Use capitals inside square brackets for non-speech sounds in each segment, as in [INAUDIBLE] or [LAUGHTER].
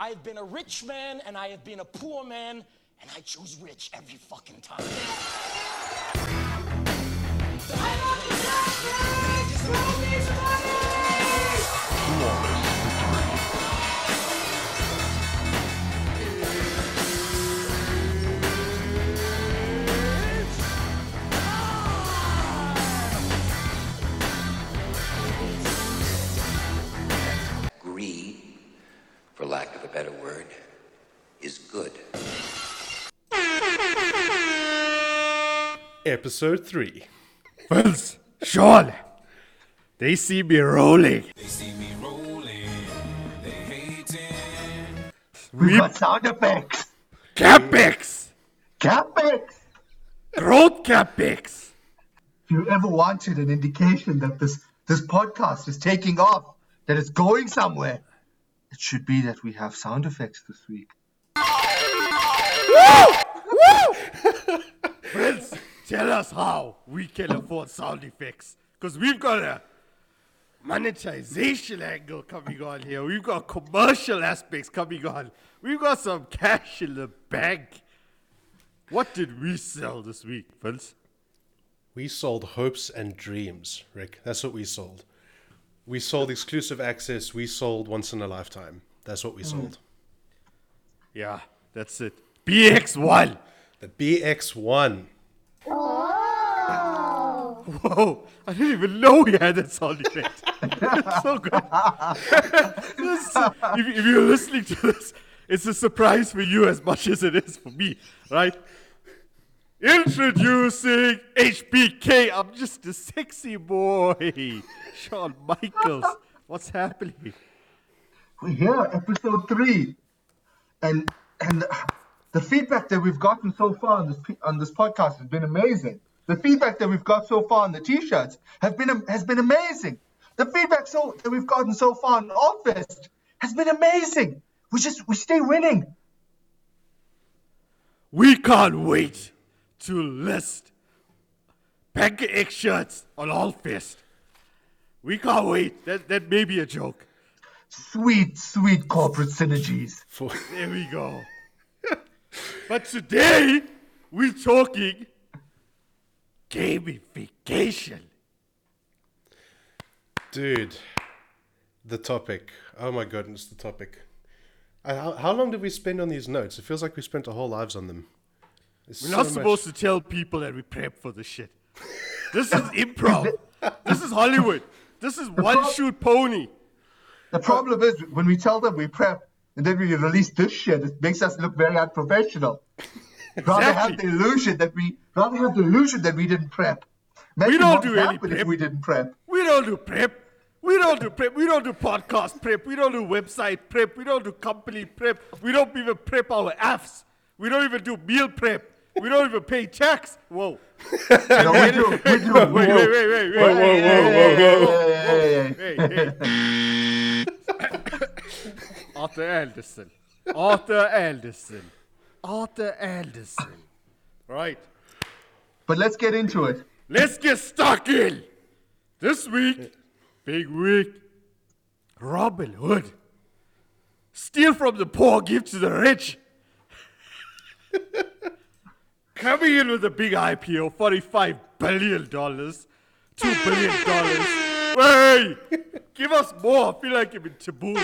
I have been a rich man and I have been a poor man, and I choose rich every fucking time. Greed, better word, is good. Episode 3. Wells, Sean, they see me rolling. They see me rolling, they hating. We got sound effects. Capex, Capex. growth capex. If you ever wanted an indication that this this podcast is taking off, that it's going somewhere, it should be that we have sound effects this week. Wells, [LAUGHS] tell us how we can afford sound effects. Because we've got a monetization angle coming on here. We've got commercial aspects coming on. We've got some cash in the bank. What did we sell this week, Vince? We sold hopes and dreams, Rick. That's what we sold. We sold exclusive access. We sold once in a lifetime. That's what we mm. sold. Yeah, that's it. BX1. The BX1. Whoa, I didn't even know we had that sound effect. It's so good. [LAUGHS] This if, if you're listening to this, it's a surprise for you as much as it is for me, right? Introducing HBK. I'm just a sexy boy. [LAUGHS] Shawn Michaels. What's happening? We're here, episode three, and and the feedback that we've gotten so far on this on this podcast has been amazing. The feedback that we've got so far on the t-shirts have been has been amazing. The feedback so that we've gotten so far on Allfest has been amazing. We just we stay winning. We can't wait to list BankerX shirts on Allfest. We can't wait. That, that may be a joke. Sweet, sweet corporate synergies. There we go. [LAUGHS] but today, we're talking gamification. dude, the topic. Oh my goodness, the topic. Uh, How, how long did we spend on these notes? It feels like we spent our whole lives on them. There's We're so not much- supposed to tell people that we prep for this shit. This is improv. this is Hollywood. This is one prob- shoot pony. The problem is when we tell them we prep and then we release this shit, it makes us look very unprofessional. [LAUGHS] Rather have Exactly. the illusion that we rather have the illusion that we didn't prep. Imagine don't what do would any happen prep. if we didn't prep. We don't do prep. We don't do prep. We don't do podcast prep. We don't do website prep. We don't do company prep. We don't even prep our apps. We don't even do meal prep. We don't even pay tax. Whoa. [LAUGHS] No, we do. We do. Wait, wait, wait, wait, wait. Hey, hey, hey. Hey, hey. Arthur Andersen. Arthur Andersen. Arthur Andersen. Right. But let's get into it. Let's get stuck in. This week, big week. Robin Hood. Steal from the poor, give to the rich. [LAUGHS] Coming in with a big IPO, $45 billion. $2 billion. Hey! Give us more. I feel like you've been taboo.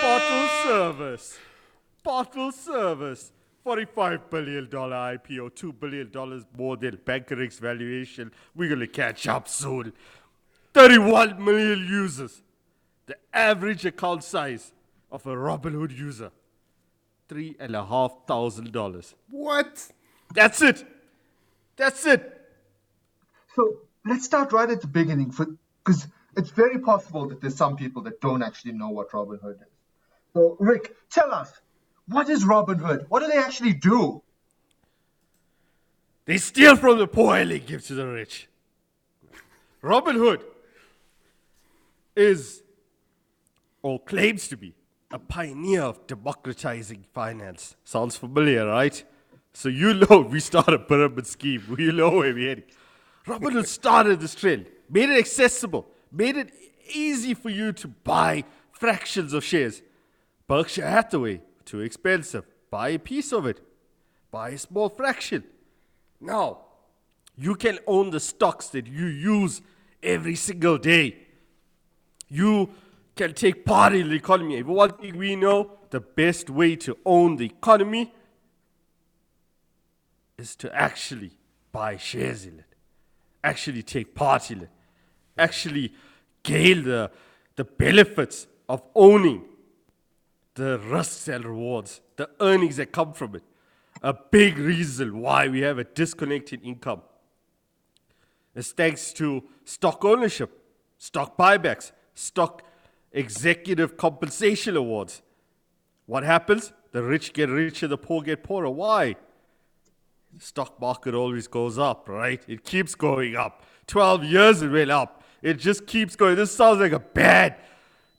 Bottle service. Bottle service. $45 billion IPO, $2 billion more than BankerX valuation. We're going to catch up soon. 31 million users. The average account size of a Robinhood user. $3,500. What? That's it. That's it. So let's start right at the beginning, for because it's very possible that there's some people that don't actually know what Robinhood is. So Rick, tell us, what is Robinhood? What do they actually do? They steal from the poor and they give to the rich. Robin Hood is, or claims to be, a pioneer of democratizing finance. Sounds familiar, right? So you [LAUGHS] know we start a pyramid scheme. [LAUGHS] You know where we're heading. Robinhood started this trend, made it accessible, made it easy for you to buy fractions of shares. Berkshire Hathaway, too expensive. Buy a piece of it. Buy a small fraction. Now, you can own the stocks that you use every single day. You can take part in the economy. If one thing we know, the best way to own the economy is to actually buy shares in it, actually take part in it, actually gain the, the benefits of owning the risks and rewards, the earnings that come from it. A big reason why we have a disconnected income is thanks to stock ownership, stock buybacks, stock executive compensation awards. What happens? The rich get richer, the poor get poorer. Why? The stock market always goes up, right? It keeps going up. 12 years it went up. It just keeps going. This sounds like a bad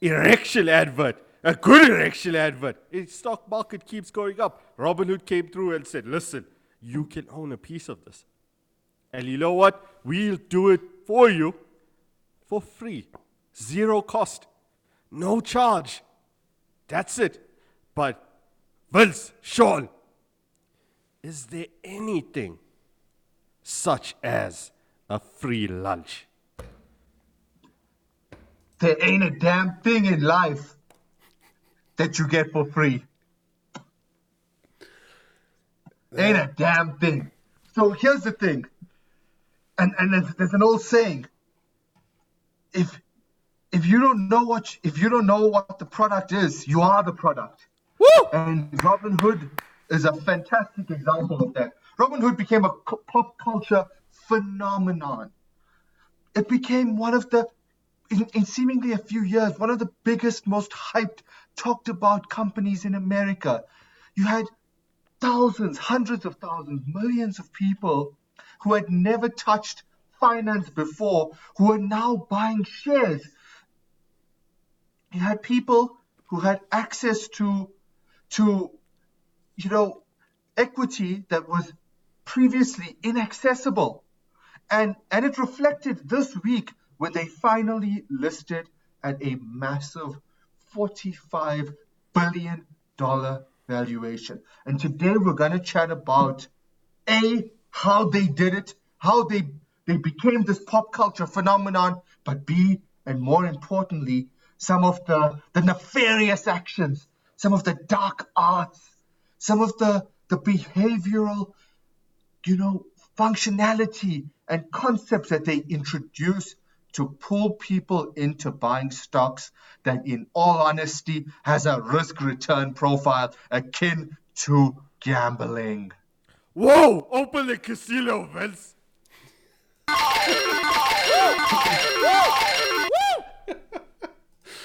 erection advert. A good erection advert. The stock market keeps going up. Robinhood came through and said, listen, you can own a piece of this. And you know what? We'll do it for you for free. Zero cost. No charge. That's it. But, Vince, Sean, is there anything such as a free lunch? There ain't a damn thing in life that you get for free. Ain't a damn thing. So here's the thing, and and there's, there's an old saying. If if you don't know what if you don't know what the product is, you are the product. Woo! And Robinhood is a fantastic example of that. Robinhood became a pop culture phenomenon. It became one of the, in, in seemingly a few years, one of the biggest, most hyped, talked about companies in America. You had thousands, hundreds of thousands, millions of people who had never touched finance before who are now buying shares you had people who had access to to you know equity that was previously inaccessible. And and it reflected this week when they finally listed at a massive 45 billion dollar valuation. And today we're going to chat about a how they did it how they they became this pop culture phenomenon but b and more importantly some of the, the nefarious actions, some of the dark arts, some of the, the behavioral, you know, functionality and concepts that they introduce to pull people into buying stocks that, in all honesty, has a risk return profile akin to gambling. Whoa! Open the casino, Vince. [LAUGHS]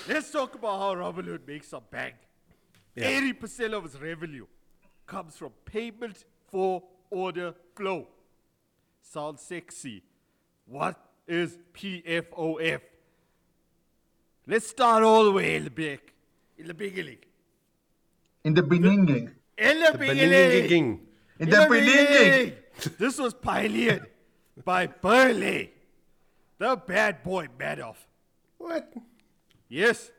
Let's talk about how Robinhood makes a bank. 80% of its revenue comes from payment for order flow. Sounds sexy. What is PFOF? Let's start all the way in the back, in the beginning. In the beginning, In the, beginning. Beginning. in the beginning, this was pioneered by Bernie, the bad boy Madoff. What? Yes.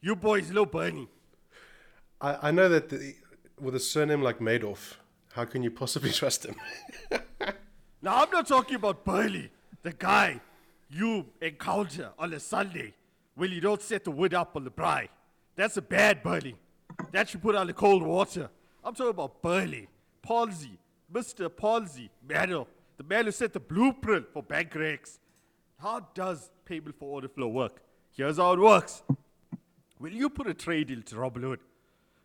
You boys know Bernie. I, I know that the, with a surname like Madoff, how can you possibly [LAUGHS] trust him? [LAUGHS] Now, I'm not talking about Burley, the guy you encounter on a Sunday when you don't set the wood up on the braai. That's a bad Burley. That you put on the cold water. I'm talking about Bernie, Ponzi, Mr. Ponzi, Madoff, the man who set the blueprint for BankerX. How does payment for order flow work? Here's how it works. Will you put a trade into Robinhood,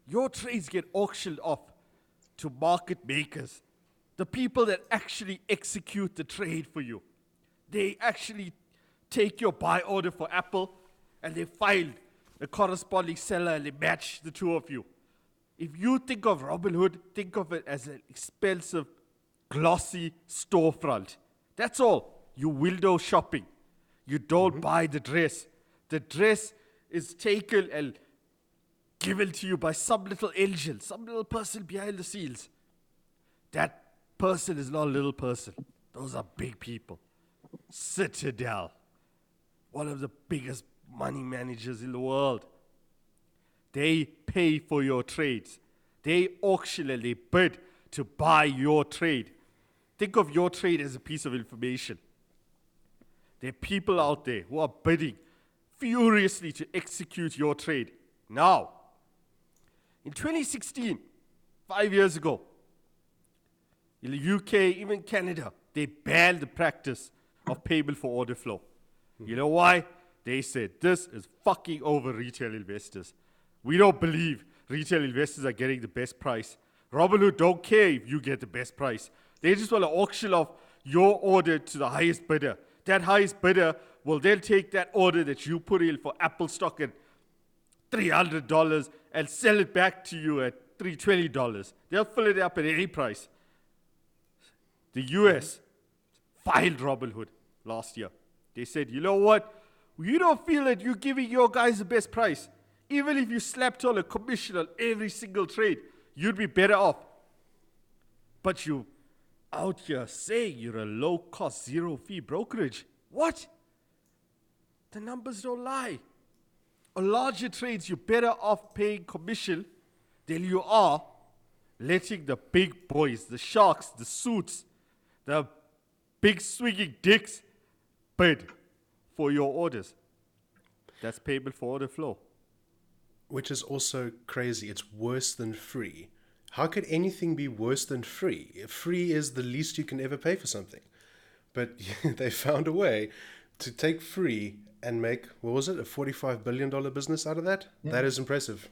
your trades get auctioned off to market makers, the people that actually execute the trade for you. They actually take your buy order for Apple and they find the corresponding seller and they match the two of you. If you think of Robinhood, think of it as an expensive, glossy storefront. That's all. You window shopping. You don't mm-hmm. buy the dress. The dress is taken and given to you by some little angel, some little person behind the scenes. That person is not a little person. Those are big people. Citadel, one of the biggest money managers in the world. They pay for your trades. They auction and they bid to buy your trade. Think of your trade as a piece of information. There are people out there who are bidding furiously to execute your trade. Now, in 2016, five years ago, in the UK, even Canada, they banned the practice of payment for order flow. You know why? They said this is fucking over retail investors. We don't believe retail investors are getting the best price. Robinhood don't care if you get the best price. They just want to auction off your order to the highest bidder. That highest bidder will take that order that you put in for Apple stock at $300 and sell it back to you at $320. They'll fill it up at any price. The US filed Robinhood last year. They said, you know what? You don't feel that you're giving your guys the best price. Even if you slapped on a commission on every single trade, you'd be better off. But you out here saying you're a low cost, zero fee brokerage. What? The numbers don't lie. On larger trades, you're better off paying commission than you are letting the big boys, the sharks, the suits, the big swinging dicks bid for your orders. That's payment for order flow. Which is also crazy. It's worse than free. How could anything be worse than free? Free is the least you can ever pay for something. But [LAUGHS] they found a way to take free and make, what was it, a $45 billion business out of that? That is impressive.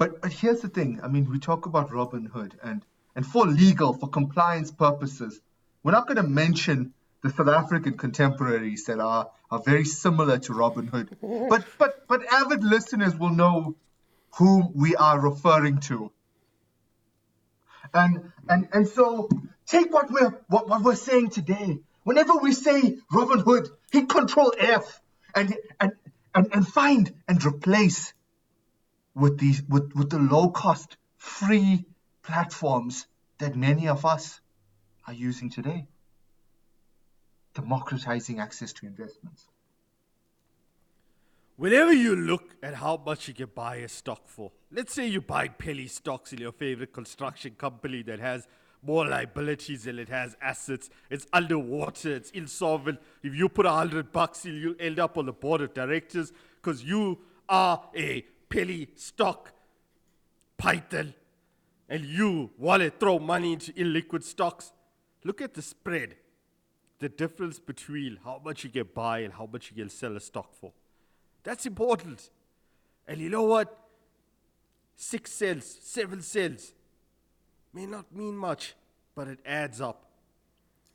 But but here's the thing. I mean, we talk about Robinhood, and and for legal, for compliance purposes, we're not going to mention the South African contemporaries that are are very similar to Robinhood. [LAUGHS] But but but avid listeners will know whom we are referring to. And and and so take what we're what, what we're saying today. Whenever we say Robinhood, hit Control F and and and, and find and replace with these with, with the low cost free platforms that many of us are using today. Democratizing access to investments. Whenever you look at how much you can buy a stock for, let's say you buy penny stocks in your favorite construction company that has more liabilities than it has assets, it's underwater, it's insolvent. If you put a hundred bucks in, you'll end up on the board of directors because you are a Pelly stock python and you want to throw money into illiquid stocks. Look at the spread, the difference between how much you can buy and how much you can sell a stock for. That's important. And you know what? Six cents, seven cents may not mean much, but it adds up.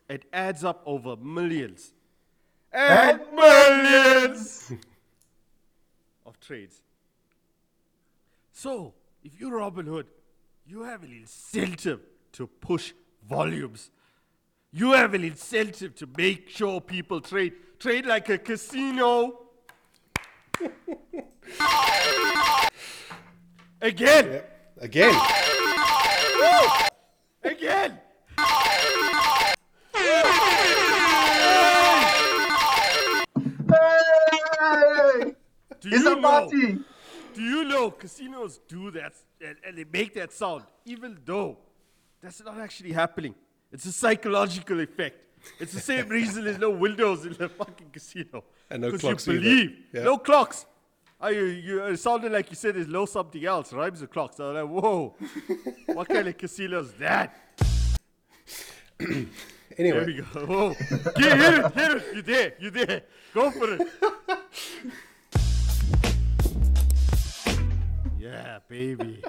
It adds up over millions and millions [LAUGHS] of trades. So, if you're Robinhood, you have an incentive to push volumes. You have an incentive to make sure people trade. Trade like a casino. [LAUGHS] Again. Again. Again. hey Do it's you a know? party Do you know casinos do that and, and they make that sound, even though that's not actually happening? It's a psychological effect. It's the same reason there's no windows in the fucking casino. And no 'Cause clocks you either. believe. Yeah. No clocks. Are you, you, it sounded like you said there's no something else. Rhymes with clocks. I was like, whoa. [LAUGHS] what kind of casino is that? [CLEARS THROAT] There Anyway, we go. Whoa. Get, hit it, hit it. You there, you there. Go for it. [LAUGHS] yeah, baby.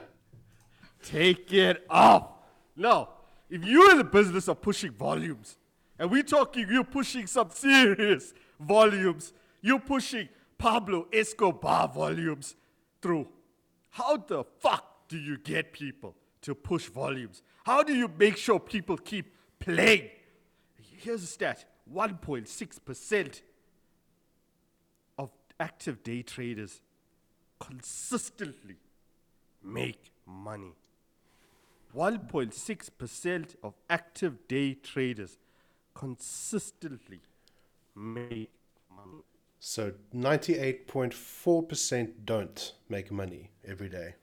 Take it off. No, if you're in the business of pushing volumes, and we're talking you're pushing some serious volumes, you're pushing Pablo Escobar volumes through. How the fuck do you get people to push volumes? How do you make sure people keep playing? Here's a stat 1.6% of active day traders consistently make money. 1.6% of active day traders consistently make. So 98.4% don't make money every day.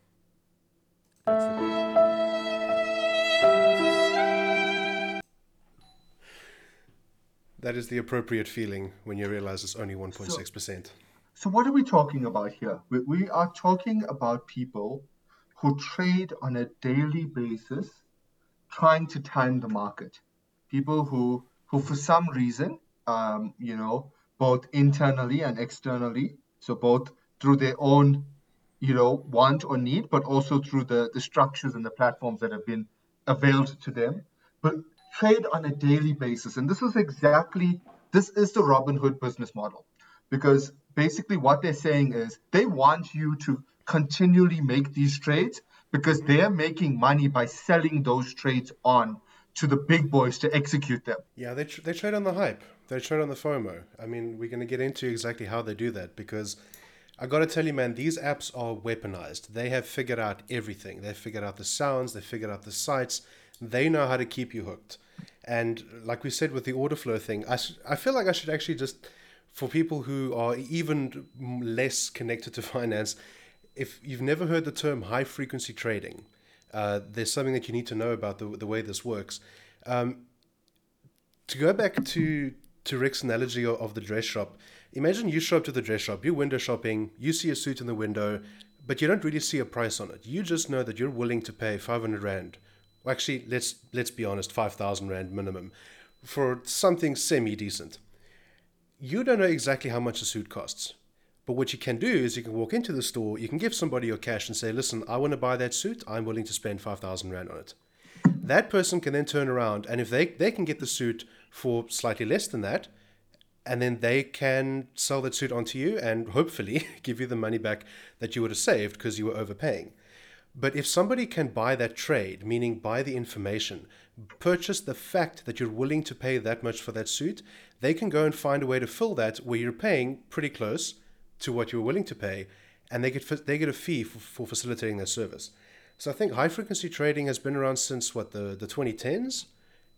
That is the appropriate feeling when you realize it's only 1.6%. So what are we talking about here? We, we are talking about people who trade on a daily basis, trying to time the market. People who, who for some reason, um, you know, both internally and externally, so both through their own, you know, want or need, but also through the, the structures and the platforms that have been availed to them, but trade on a daily basis. And this is exactly, this is the Robinhood business model because basically what they're saying is they want you to continually make these trades because they're making money by selling those trades on to the big boys to execute them. Yeah, they, tr- they trade on the hype. They trade on the FOMO. I mean, we're going to get into exactly how they do that because I got to tell you, man, these apps are weaponized. They have figured out everything. They've figured out the sounds, they've figured out the sites. They know how to keep you hooked. And like we said with the order flow thing, I, sh- I feel like I should actually just, for people who are even less connected to [LAUGHS] finance, if you've never heard the term high frequency trading, uh, there's something that you need to know about the, the way this works. Um, to go back to to Rick's analogy of, the dress shop, imagine you show up to the dress shop, you're window shopping, you see a suit in the window, but you don't really see a price on it. You just know that you're willing to pay 500 rand. Well, actually, let's let's be honest, 5,000 rand minimum for something semi decent. You don't know exactly how much a suit costs. But what you can do is you can walk into the store, you can give somebody your cash and say, listen, I want to buy that suit, I'm willing to spend 5,000 Rand on it. That person can then turn around and if they, they can get the suit for slightly less than that, and then they can sell that suit onto you and hopefully [LAUGHS] give you the money back that you would have saved because you were overpaying. But if somebody can buy that trade, meaning buy the information, purchase the fact that you're willing to pay that much for that suit, they can go and find a way to fill that where you're paying pretty close to what you're willing to pay, and they get they get a fee for, for facilitating their service. So I think high frequency trading has been around since what the the 2010s,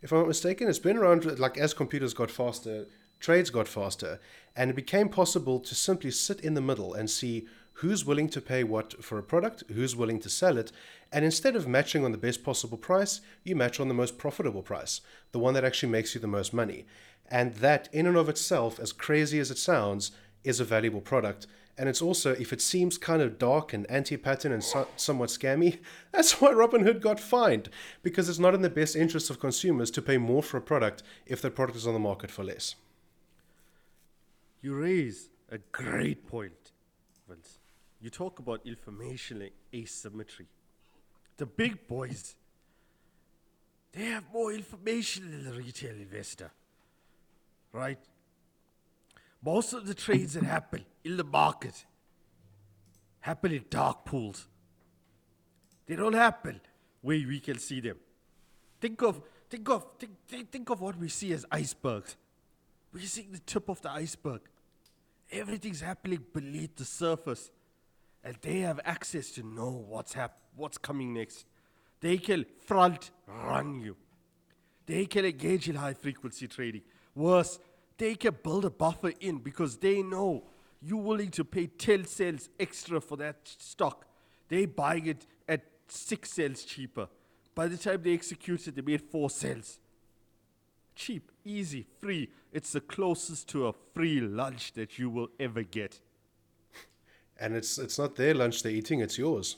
if I'm not mistaken. It's been around like as computers got faster, trades got faster, and it became possible to simply sit in the middle and see who's willing to pay what for a product, who's willing to sell it, and instead of matching on the best possible price, you match on the most profitable price, the one that actually makes you the most money. And that, in and of itself, as crazy as it sounds, is a valuable product. And it's also, if it seems kind of dark and anti pattern and so- somewhat scammy, [LAUGHS] that's why Robinhood got fined, because it's not in the best interest of consumers to pay more for a product if the product is on the market for less. You raise a great point, Vince. You talk about information asymmetry. The big boys, they have more information than the retail investor, right? Most of the trades that happen in the market happen in dark pools. They don't happen where we can see them. Think of think of think, think, of what we see as icebergs. We're seeing the tip of the iceberg. Everything's happening beneath the surface. And they have access to know what's hap- what's coming next. They can front run you. They can engage in high frequency trading. Worse, they can build a buffer in because they know you're willing to pay 10 cents extra for that stock. They buying it at 6 cents cheaper. By the time they execute it, they made 4 cents. Cheap, easy, free. It's the closest to a free lunch that you will ever get. [LAUGHS] And it's it's not their lunch they're eating, it's yours.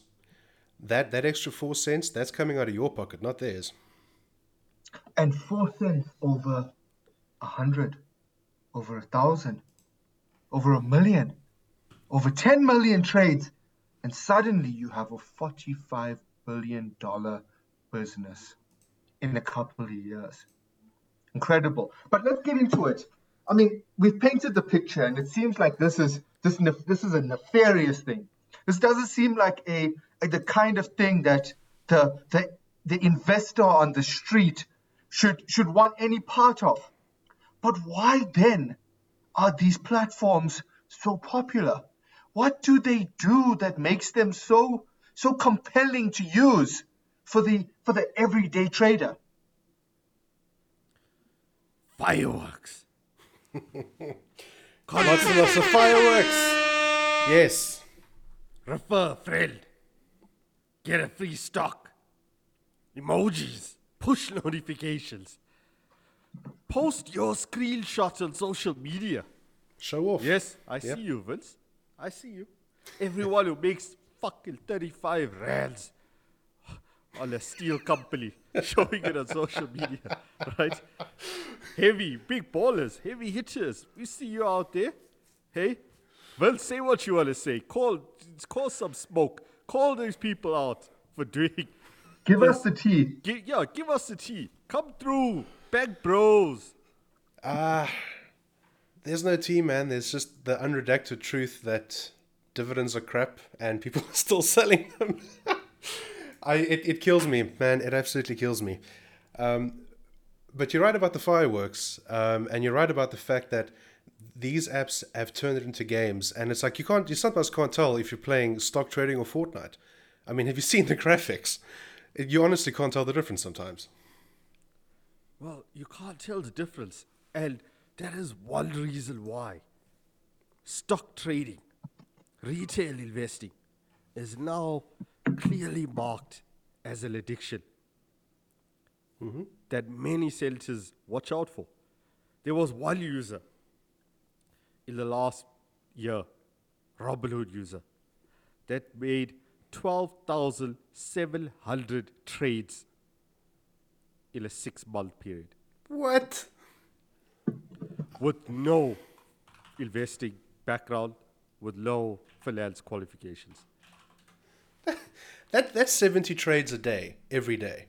That that extra four cents, that's coming out of your pocket, not theirs. And four cents over a hundred, over a thousand, over a million, over 10 million trades, and suddenly you have a $45 billion business in a couple of years. Incredible. But let's get into it. I mean, we've painted the picture, and it seems like this is this this is a nefarious thing. This doesn't seem like a, a the kind of thing that the the the investor on the street should should want any part of. But why then are these platforms so popular? What do they do that makes them so so compelling to use for the for the everyday trader? Fireworks. [LAUGHS] Lots and lots of fireworks. Yes. Refer friend. Get a free stock. Emojis. Push [LAUGHS] notifications. Post your screenshots on social media. Show off. Yes, I Yep. see you, Vince. I see you. Everyone who makes fucking 35 rands on a steel company [LAUGHS] showing it on social media, [LAUGHS] right? Heavy, big ballers, heavy hitters. We see you out there. Hey, Vince, say what you want to say. Call, call some smoke. Call these people out for doing. Give us the tea. Gi- yeah, give us the tea. Come through, bag bros. Ah, There's no tea, man. There's just the unredacted truth that dividends are crap and people [LAUGHS] are still selling them. [LAUGHS] I it, it kills me, man. It absolutely kills me. Um, but you're right about the fireworks, um, and you're right about the fact that these apps have turned it into games, and it's like you can't, you sometimes can't tell if you're playing stock trading or Fortnite. I mean, have you seen the [LAUGHS] graphics? You honestly can't tell the difference sometimes. Well, you can't tell the difference. And that is one reason why stock trading, retail investing, is now clearly marked as an addiction mm-hmm. that many senators watch out for. There was one user in the last year, Robinhood user, that made 12,700 trades in a six month period What? with no investing background, with no finance qualifications. [LAUGHS] That that's seventy trades a day, every day.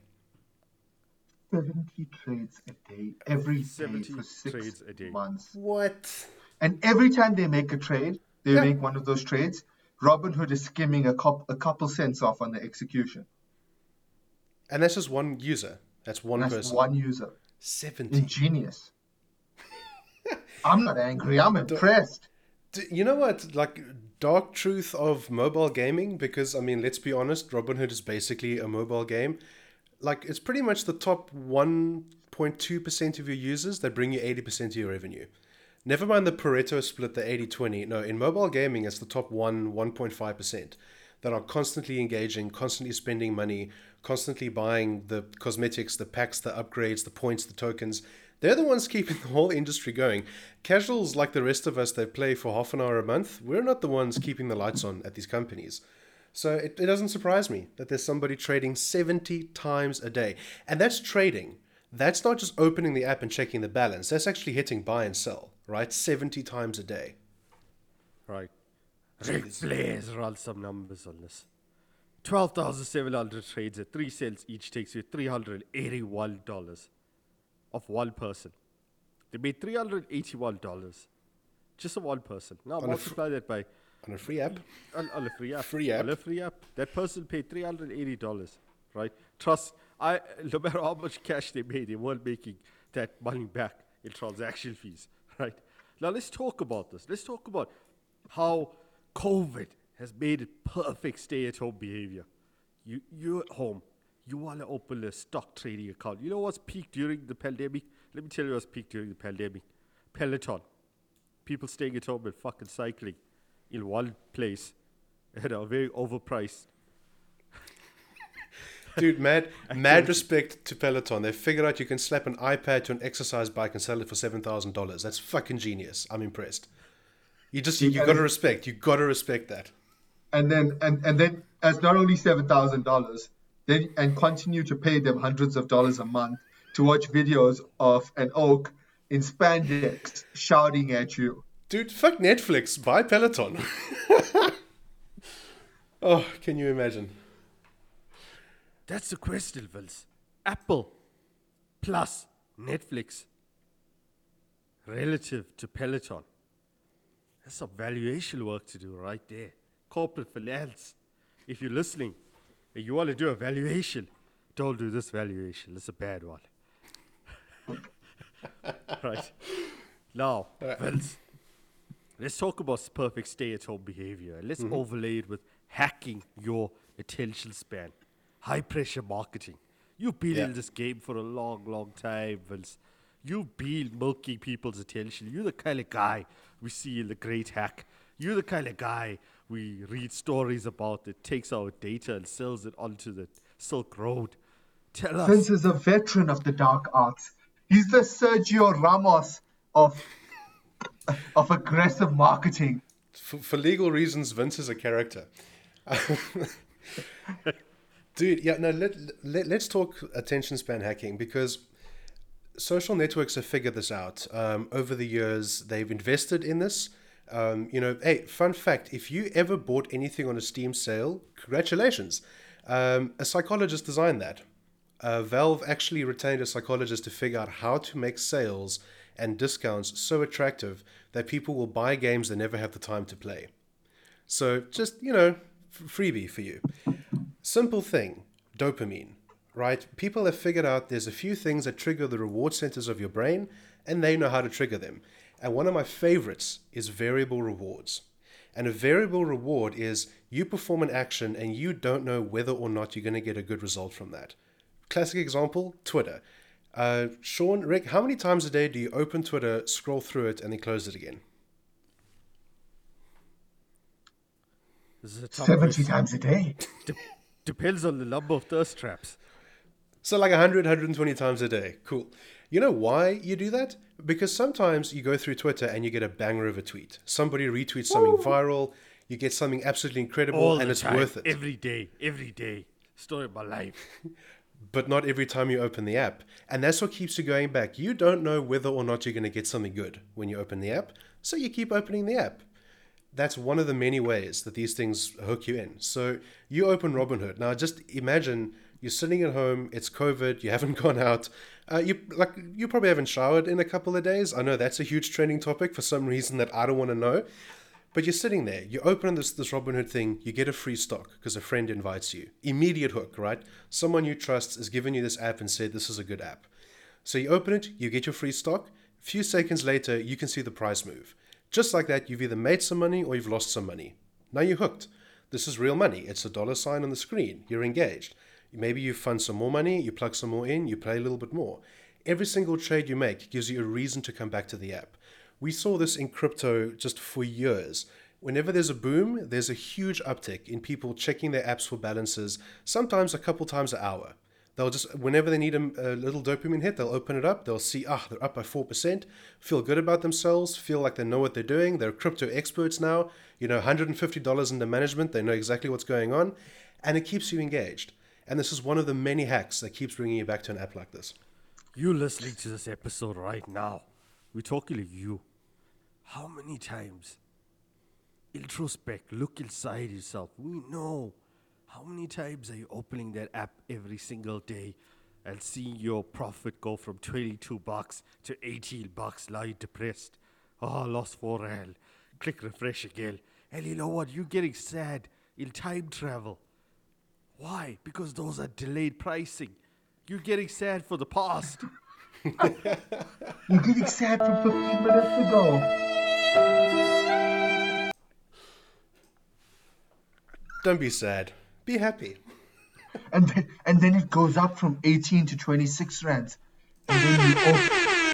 70 trades a day, every day 70 for six trades a day. months. What? And every time they make a trade, they Yeah. make one of those trades. Robinhood is skimming a, cou- a couple cents off on the execution. And that's just one user. That's one That's person. one user. Seventy. Ingenious. [LAUGHS] I'm not angry. I'm impressed. D- You know what? Like dark truth of mobile gaming, because I mean, let's be honest, Robinhood is basically a mobile game. Like it's pretty much the top one point two percent of your users that bring you eighty percent of your revenue. Never mind the Pareto split, the 80-20. No, in mobile gaming, it's the top one, 1.5% that are constantly engaging, constantly spending money, constantly buying the cosmetics, the packs, the upgrades, the points, the tokens. They're the ones [LAUGHS] keeping the whole industry going. Casuals like the rest of us that play for half an hour a month, we're not the ones keeping the lights on at these companies. So it, it doesn't surprise me that there's somebody trading 70 times a day. And that's trading. That's not just opening the app and checking the balance. That's actually hitting buy and sell, right? 70 times a day. Right. Ric Flair's run some numbers on this. 12,700 trades at 3 cents each takes you $381 of one person. They made $381 just of one person. Now fr- multiply that by On a free app. on, on a free app. Free app. On a free app. That person paid three hundred eighty dollars. Right? Trust. I no matter how much cash they made, they weren't making that money back in transaction fees. Right? Now let's talk about this. Let's talk about how COVID has made it perfect stay-at-home behavior. You you're at home. You want to open a stock trading account. You know what's peaked during the pandemic? Let me tell you what's peaked during the pandemic. Peloton people staying at home and fucking cycling in one place at a very overpriced. [LAUGHS] Dude, mad, [LAUGHS] mad respect to Peloton. They figured out you can slap an iPad to an exercise bike and sell it for seven thousand dollars. That's fucking genius. I'm impressed. You just you, you gotta respect. You gotta respect that. And then and, and then as not only seven thousand dollars, then and continue to pay them hundreds of dollars a month to watch videos of an oak in spandex shouting at you. Dude, fuck Netflix. Buy Peloton. [LAUGHS] oh, can you imagine? That's the question, Vince. Apple plus Netflix relative to Peloton. That's some valuation work to do right there. Corporate finance. If you're listening and you want to do a valuation, don't do this valuation. It's a bad one. [LAUGHS] right. Now, Vince, let's talk about perfect stay at home behavior. Let's mm-hmm. overlay it with hacking your attention span. High pressure marketing. You've been Yeah. in this game for a long, long time, Vince. You've been milking people's attention. You're the kind of guy we see the great hack. You're the kind of guy we read stories about that takes our data and sells it onto the Silk Road. Tell us. Vince is a veteran of the dark arts. He's the Sergio Ramos of [LAUGHS] of aggressive marketing. For, for legal reasons, Vince is a character. [LAUGHS] Dude, yeah, no, let, let, let's talk attention span hacking because social networks have figured this out. Um, over the years, they've invested in this. Um, you know, hey, fun fact if you ever bought anything on a Steam sale, congratulations. Um, a psychologist designed that. Uh, Valve actually retained a psychologist to figure out how to make sales and discounts so attractive that people will buy games they never have the time to play. So just, you know, freebie for you. Simple thing dopamine, right? People have figured out there's a few things that trigger the reward centers of your brain, and they know how to trigger them. And one of my favorites is variable rewards. And a variable reward is you perform an action and you don't know whether or not you're going to get a good result from that. Classic example Twitter. Uh, Sean, Rick, how many times a day do you open Twitter, scroll through it, and then close it again? This is a 70 times a day. De- depends on the number of thirst traps. So like 100, 120 times a day. Cool. You know why you do that? Because sometimes you go through Twitter and you get a banger of a tweet. Somebody retweets something viral, you get something absolutely incredible, All and it's time, worth it. Every day, every day. Story of my life. [LAUGHS] but not every time you open the app. And that's what keeps you going back. You don't know whether or not you're going to get something good when you open the app, so you keep opening the app. That's one of the many ways that these things hook you in. So you open Robinhood. Now just imagine you're sitting at home, it's COVID, you haven't [LAUGHS] gone out. Uh, you like you probably haven't showered in a couple of days. I know that's a huge trending topic for some reason that I don't want to know. But you're sitting there, you open this this Robinhood thing, you get a free stock because a friend invites you. Immediate hook, right? Someone you trust has given you this app and said this is a good app. So you open it, you get your free stock. A few seconds later, you can see the price move. Just like that, you've either made some money or you've lost some money. Now you're hooked. This is real money. It's a dollar sign on the screen. You're engaged. Maybe you fund some more money, you plug some more in, you play a little bit more. Every single trade you make gives you a reason to come back to the app. We saw this in crypto just for years. Whenever there's a boom, there's a huge uptick in people checking their apps for balances, sometimes a couple times an hour. They'll just, whenever they need a, a little dopamine hit, they'll open it up. They'll see, ah, they're up by 4%, feel good about themselves, feel like they know what they're doing. They're crypto experts now. You know, $150 into management. They know exactly what's going on. And it keeps you engaged. And this is one of the many hacks that keeps bringing you back to an app like this. You listening to this episode right now. We're talking to you. How many times? Introspect, look inside yourself. We know. How many times are you opening that app every single day and seeing your profit go from 22 bucks to 18 bucks? Now you're depressed. Oh, lost 4 rand. Click refresh again. And you know what? You're getting sad in time travel. Why? Because those are delayed pricing. You're getting sad for the past. [LAUGHS] You're getting sad from 15 minutes ago. Don't be sad. Be happy. And then, and then it goes up from 18 to 26 rands. And then you open,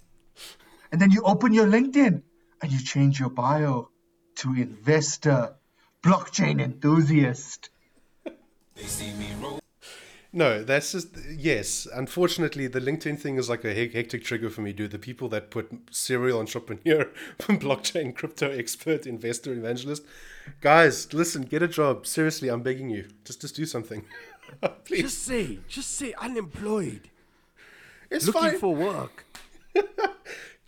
and then you open your LinkedIn and you change your bio to investor, blockchain enthusiast. No, that's just yes. Unfortunately, the LinkedIn thing is like a hectic trigger for me, dude. The people that put serial entrepreneur, [LAUGHS] blockchain, crypto expert, investor, evangelist, guys, listen, get a job. Seriously, I'm begging you, just just do something, [LAUGHS] please. Just say, just say unemployed. it's looking fine. for work. [LAUGHS]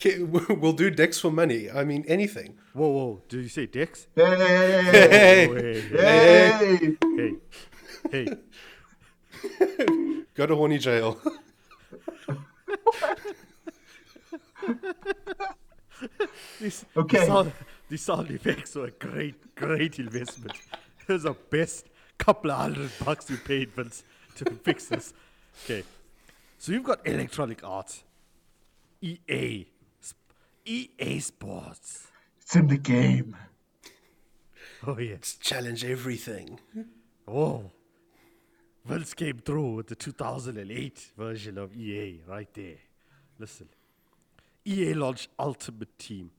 We'll do decks for money. I mean, anything. Whoa, whoa. Did you say dicks? Hey, Hey, hey, hey. hey, hey. [LAUGHS] go to horny jail. [LAUGHS] These, Okay. These sound, these sound effects were a great, great investment. It was the best couple of hundred bucks you paid, Vince, to fix this. Okay. So you've got Electronic Arts, EA, EA Sports. It's in the game. Oh, yes. Challenge everything. Oh. Vince came through with the 2008 version of EA right there. Listen. EA launched Ultimate Team.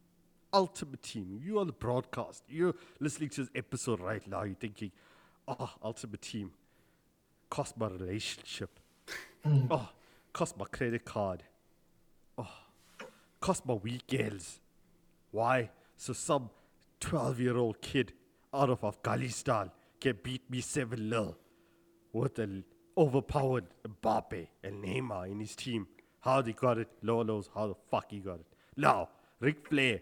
Ultimate Team. You are the broadcast. You're listening to this episode right now. You're thinking, oh, Ultimate Team. Cost my relationship. Oh, cost my credit card. Oh, cost my weekends. Why? So some 12 year old kid out of Afghanistan can beat me 7 0 with an overpowered Mbappe and Neymar in his team. How they got it, Lord knows how the fuck he got it. Now, Ric Flair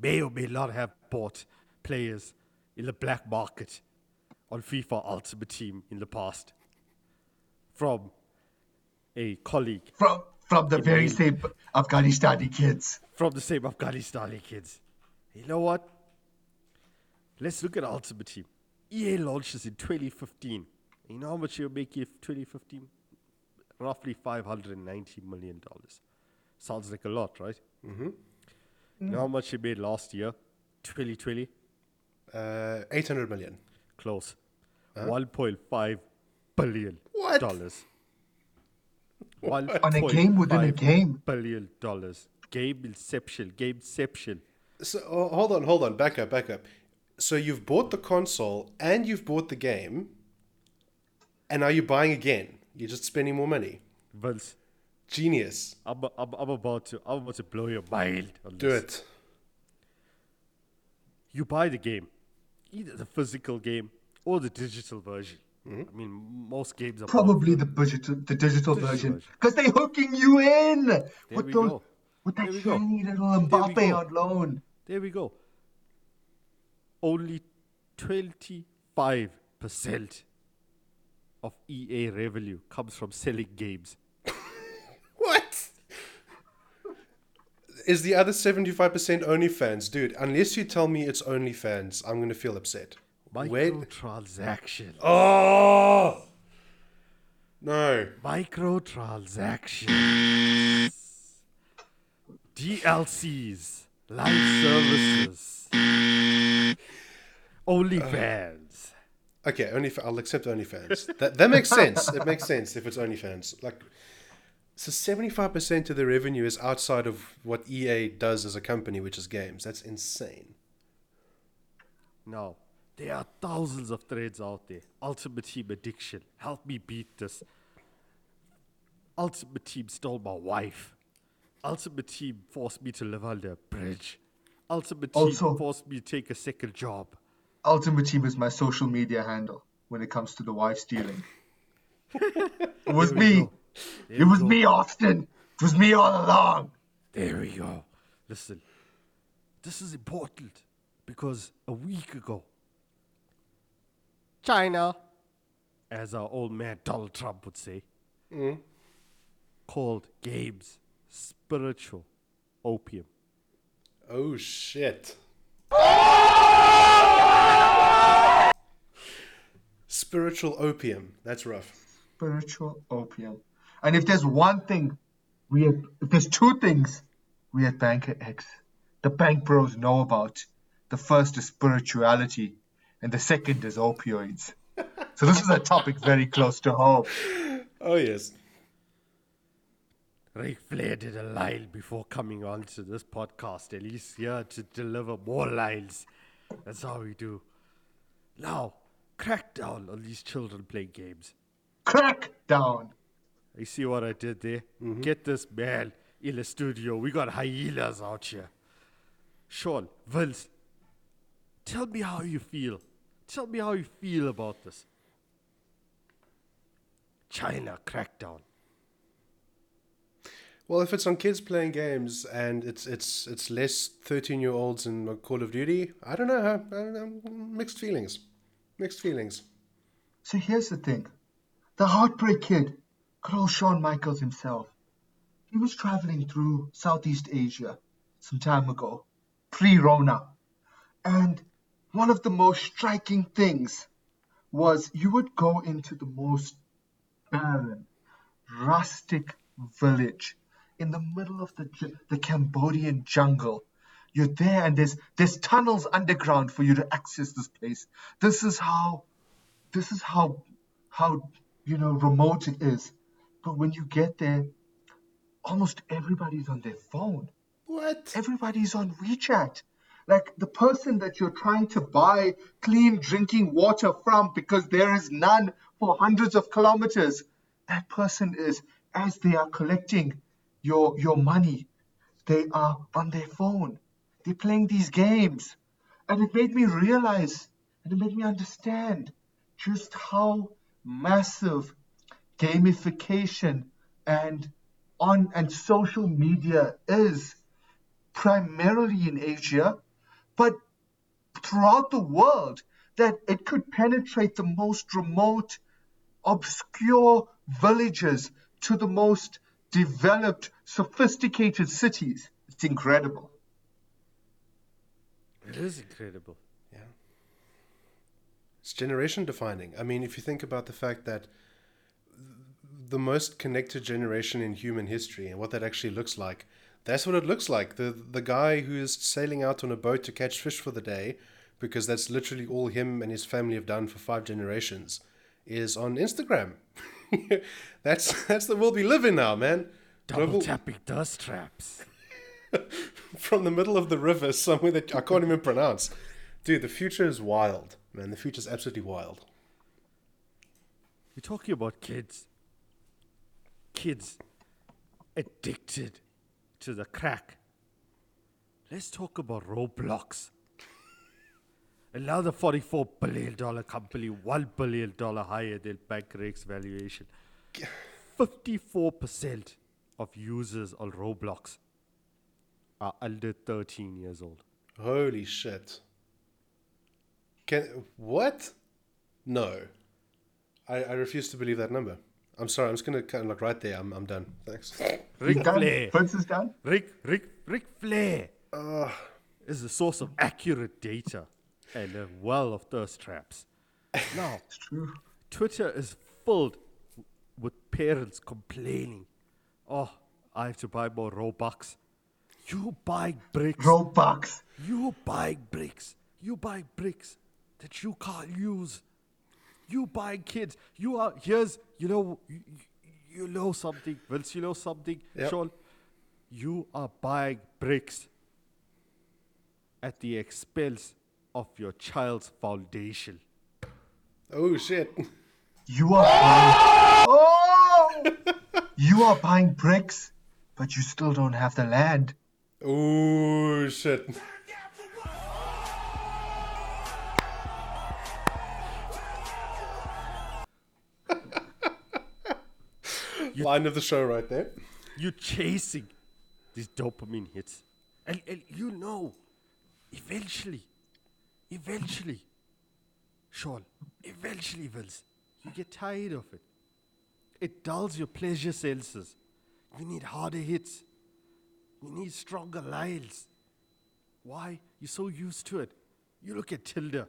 may or may not have bought players in the black market on FIFA Ultimate Team in the past from a colleague From from the very same Afghanistani kids. from the same Afghanistani kids. You know what? Let's look at Ultimate Team. EA launches in 2015. You know how much you're making in 2015? Roughly 590 million dollars. Sounds like a lot, right? Mm-hmm. You know how much you made last year? 2020? Uh, 800 million. Close. 1.5 billion What? dollars. On a game within a game. Billion dollars. Game inception. Gameception. So oh, hold on, hold on, back up, back up. So you've bought the console and you've bought the game, and now you're buying again. You're just spending more money. Vince, Genius. I'm, I'm, I'm about to I'm about to blow your mind. On Do this. it. You buy the game, either the physical game or the digital version. Mm-hmm. I mean, most games are Probably the digital, the digital Digital version, version. because they're hooking you in with we those, go. with that There we go. shiny little There Mbappe on loan. There we go. Only 25% of EA revenue comes from selling games. [LAUGHS] What? Is the other 75% OnlyFans? Dude, unless you tell me it's OnlyFans, I'm going to feel upset. Where? Microtransactions. Oh! No. Microtransactions. DLCs. Live services. [SIGHS] OnlyFans. Okay, only I'll accept OnlyFans. That that makes sense. It makes sense if it's OnlyFans. Like, so seventy five percent of the revenue is outside of what EA does as a company, which is games. That's insane. No. There are thousands of threads out there. Ultimate Team addiction. Help me beat this. Ultimate Team stole my wife. Ultimate Team forced me to live under a bridge. Ultimate Team Also- forced me to take a second job. Ultimate Team is my social media handle when it comes to the wife stealing. [LAUGHS] it was me. It was go. me, Austin. It was me all along. There we go. Listen, this is important because a week ago, China, as our old man Donald Trump would say, mm. called games spiritual opium. Oh shit. [LAUGHS] Oh! Spiritual opium. That's rough. Spiritual opium. And if there's one thing we at, if there's two things we at BankerX, the bank bros know about, the first is spirituality and the second is opioids. so this is a topic very close to home. Oh yes. Ric Flair did a line before coming on to this podcast, and he's here to deliver more lines. That's how we do. Now, crack down on these children playing games. Crack down. You see what I did there? Mm-hmm. Get this man in the studio. We got hyenas out here. Sean, Vince, tell me how you feel. Tell me how you feel about this. China crackdown. Well, if it's on kids playing games and it's it's it's less thirteen year olds in Call of Duty, I don't know. I don't know. Mixed feelings. Mixed feelings. So here's the thing. The Heartbreak Kid, old Shawn Michaels himself, he was traveling through Southeast Asia some time ago, pre-Rona. And one of the most striking things was you would go into the most barren, rustic village in the middle of the, the Cambodian jungle. You're there and there's, there's tunnels underground for you to access this place. This is how this is how how you know remote it is but when you get there almost everybody's on their phone What? Everybody's on WeChat. Like the person that you're trying to buy clean drinking water from because there is none for hundreds of kilometers. That person is, as they are collecting your your money, they are on their phone. They're playing these games. And it made me realize and it made me understand just how massive gamification and on and social media is primarily in Asia, but throughout the world, that it could penetrate the most remote, obscure villages to the most developed, sophisticated cities. It's incredible. It is incredible. Yeah. It's generation defining. I mean, if you think about the fact that the most connected generation in human history and what that actually looks like, that's what it looks like. The the guy who is sailing out on a boat to catch fish for the day, because that's literally all him and his family have done for five generations, is on Instagram. [LAUGHS] that's that's the world we live in now, man. Double Global- tapping dust traps. [LAUGHS] from the middle of the river, somewhere that I can't even pronounce. Dude, the future is wild, man. The future is absolutely wild. You're talking about kids. Kids addicted to the crack. Let's talk about Roblox. Another $44 billion company, $1 billion higher than BankerX valuation. 54% of users on Roblox are under 13 years old. Holy shit. Can what? No. I, I refuse to believe that number. I'm sorry, I'm just gonna kind of like right there. I'm I'm done. Thanks. Ric He's done. Flair. Prince is done. Rick, Rick, Ric Flair ah. is the source of accurate data and a well of thirst traps. [LAUGHS] Now, It's true. Twitter is filled with parents complaining, "Oh, I have to buy more Robux." You buy bricks. Robux. You buy bricks. You buy bricks that you can't use. You buy kids. You are here's you know you, you know something. Vince, you know something. Yep. Sean, you are buying bricks at the expense of your child's foundation. Oh shit. You are buying. [LAUGHS] Oh! you are buying bricks, but you still don't have the land. Oh shit. [LAUGHS] Line of the show right there. You're chasing these dopamine hits. And, and you know, eventually, eventually, Sean, eventually, Vince, you get tired of it. It dulls your pleasure senses. You need harder hits. You need stronger lines. Why? You're so used to it. You look at Tilda.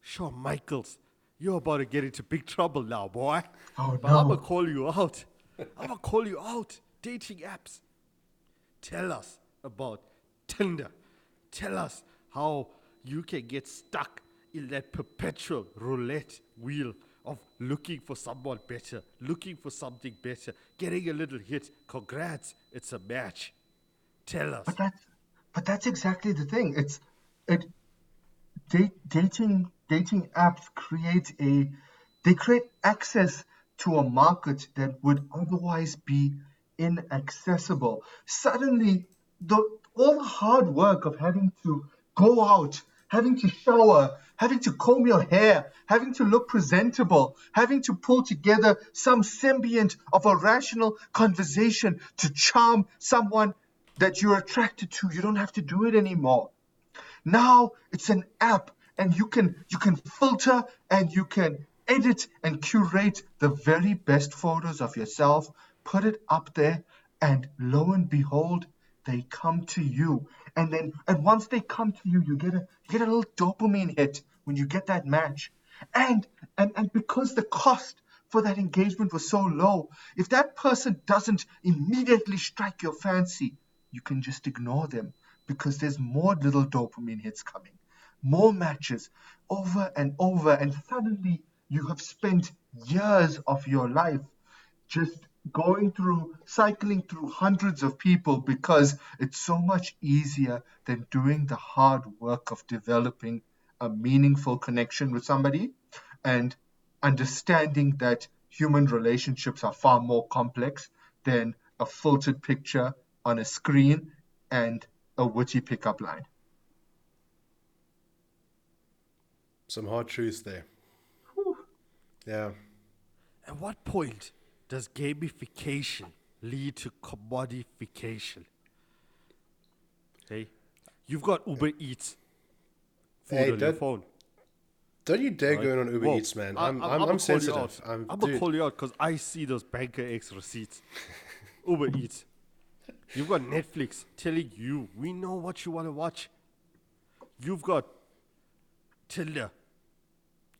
Sure, Michaels. You're about to get into big trouble now, boy. Oh, but I'm going to call you out. I'm gonna call you out. Dating apps. Tell us about Tinder. Tell us how you can get stuck in that perpetual roulette wheel of looking for someone better, looking for something better, getting a little hit. Congrats, it's a match. Tell us. But that's but that's exactly the thing. It's it date, dating dating apps create a they create access to a market that would otherwise be inaccessible. Suddenly, the all the hard work of having to go out, having to shower, having to comb your hair, having to look presentable, having to pull together some symbiont of a rational conversation to charm someone that you're attracted to. You don't have to do it anymore. Now it's an app and you can you can filter and you can edit and curate the very best photos of yourself, put it up there, and lo and behold, they come to you. And then and once they come to you, you get a you get a little dopamine hit when you get that match. And and and because the cost for that engagement was so low, if that person doesn't immediately strike your fancy, you can just ignore them because there's more little dopamine hits coming, more matches over and over, and suddenly you have spent years of your life just going through, cycling through hundreds of people because it's so much easier than doing the hard work of developing a meaningful connection with somebody and understanding that human relationships are far more complex than a filtered picture on a screen and a witty pickup line. Some hard truths there. Yeah. At what point does gamification lead to commodification? Hey, you've got Uber Eats food Hey, on your don't- phone. Don't you dare right? go on Uber Whoa, Eats, man. I- I'm, I'm, I'm, I'm, you sensitive. out. I'm, I'm gonna call you out because I see those BankerX receipts. [LAUGHS] Uber Eats. You've got Netflix telling you we know what you want to watch. You've got Tinder.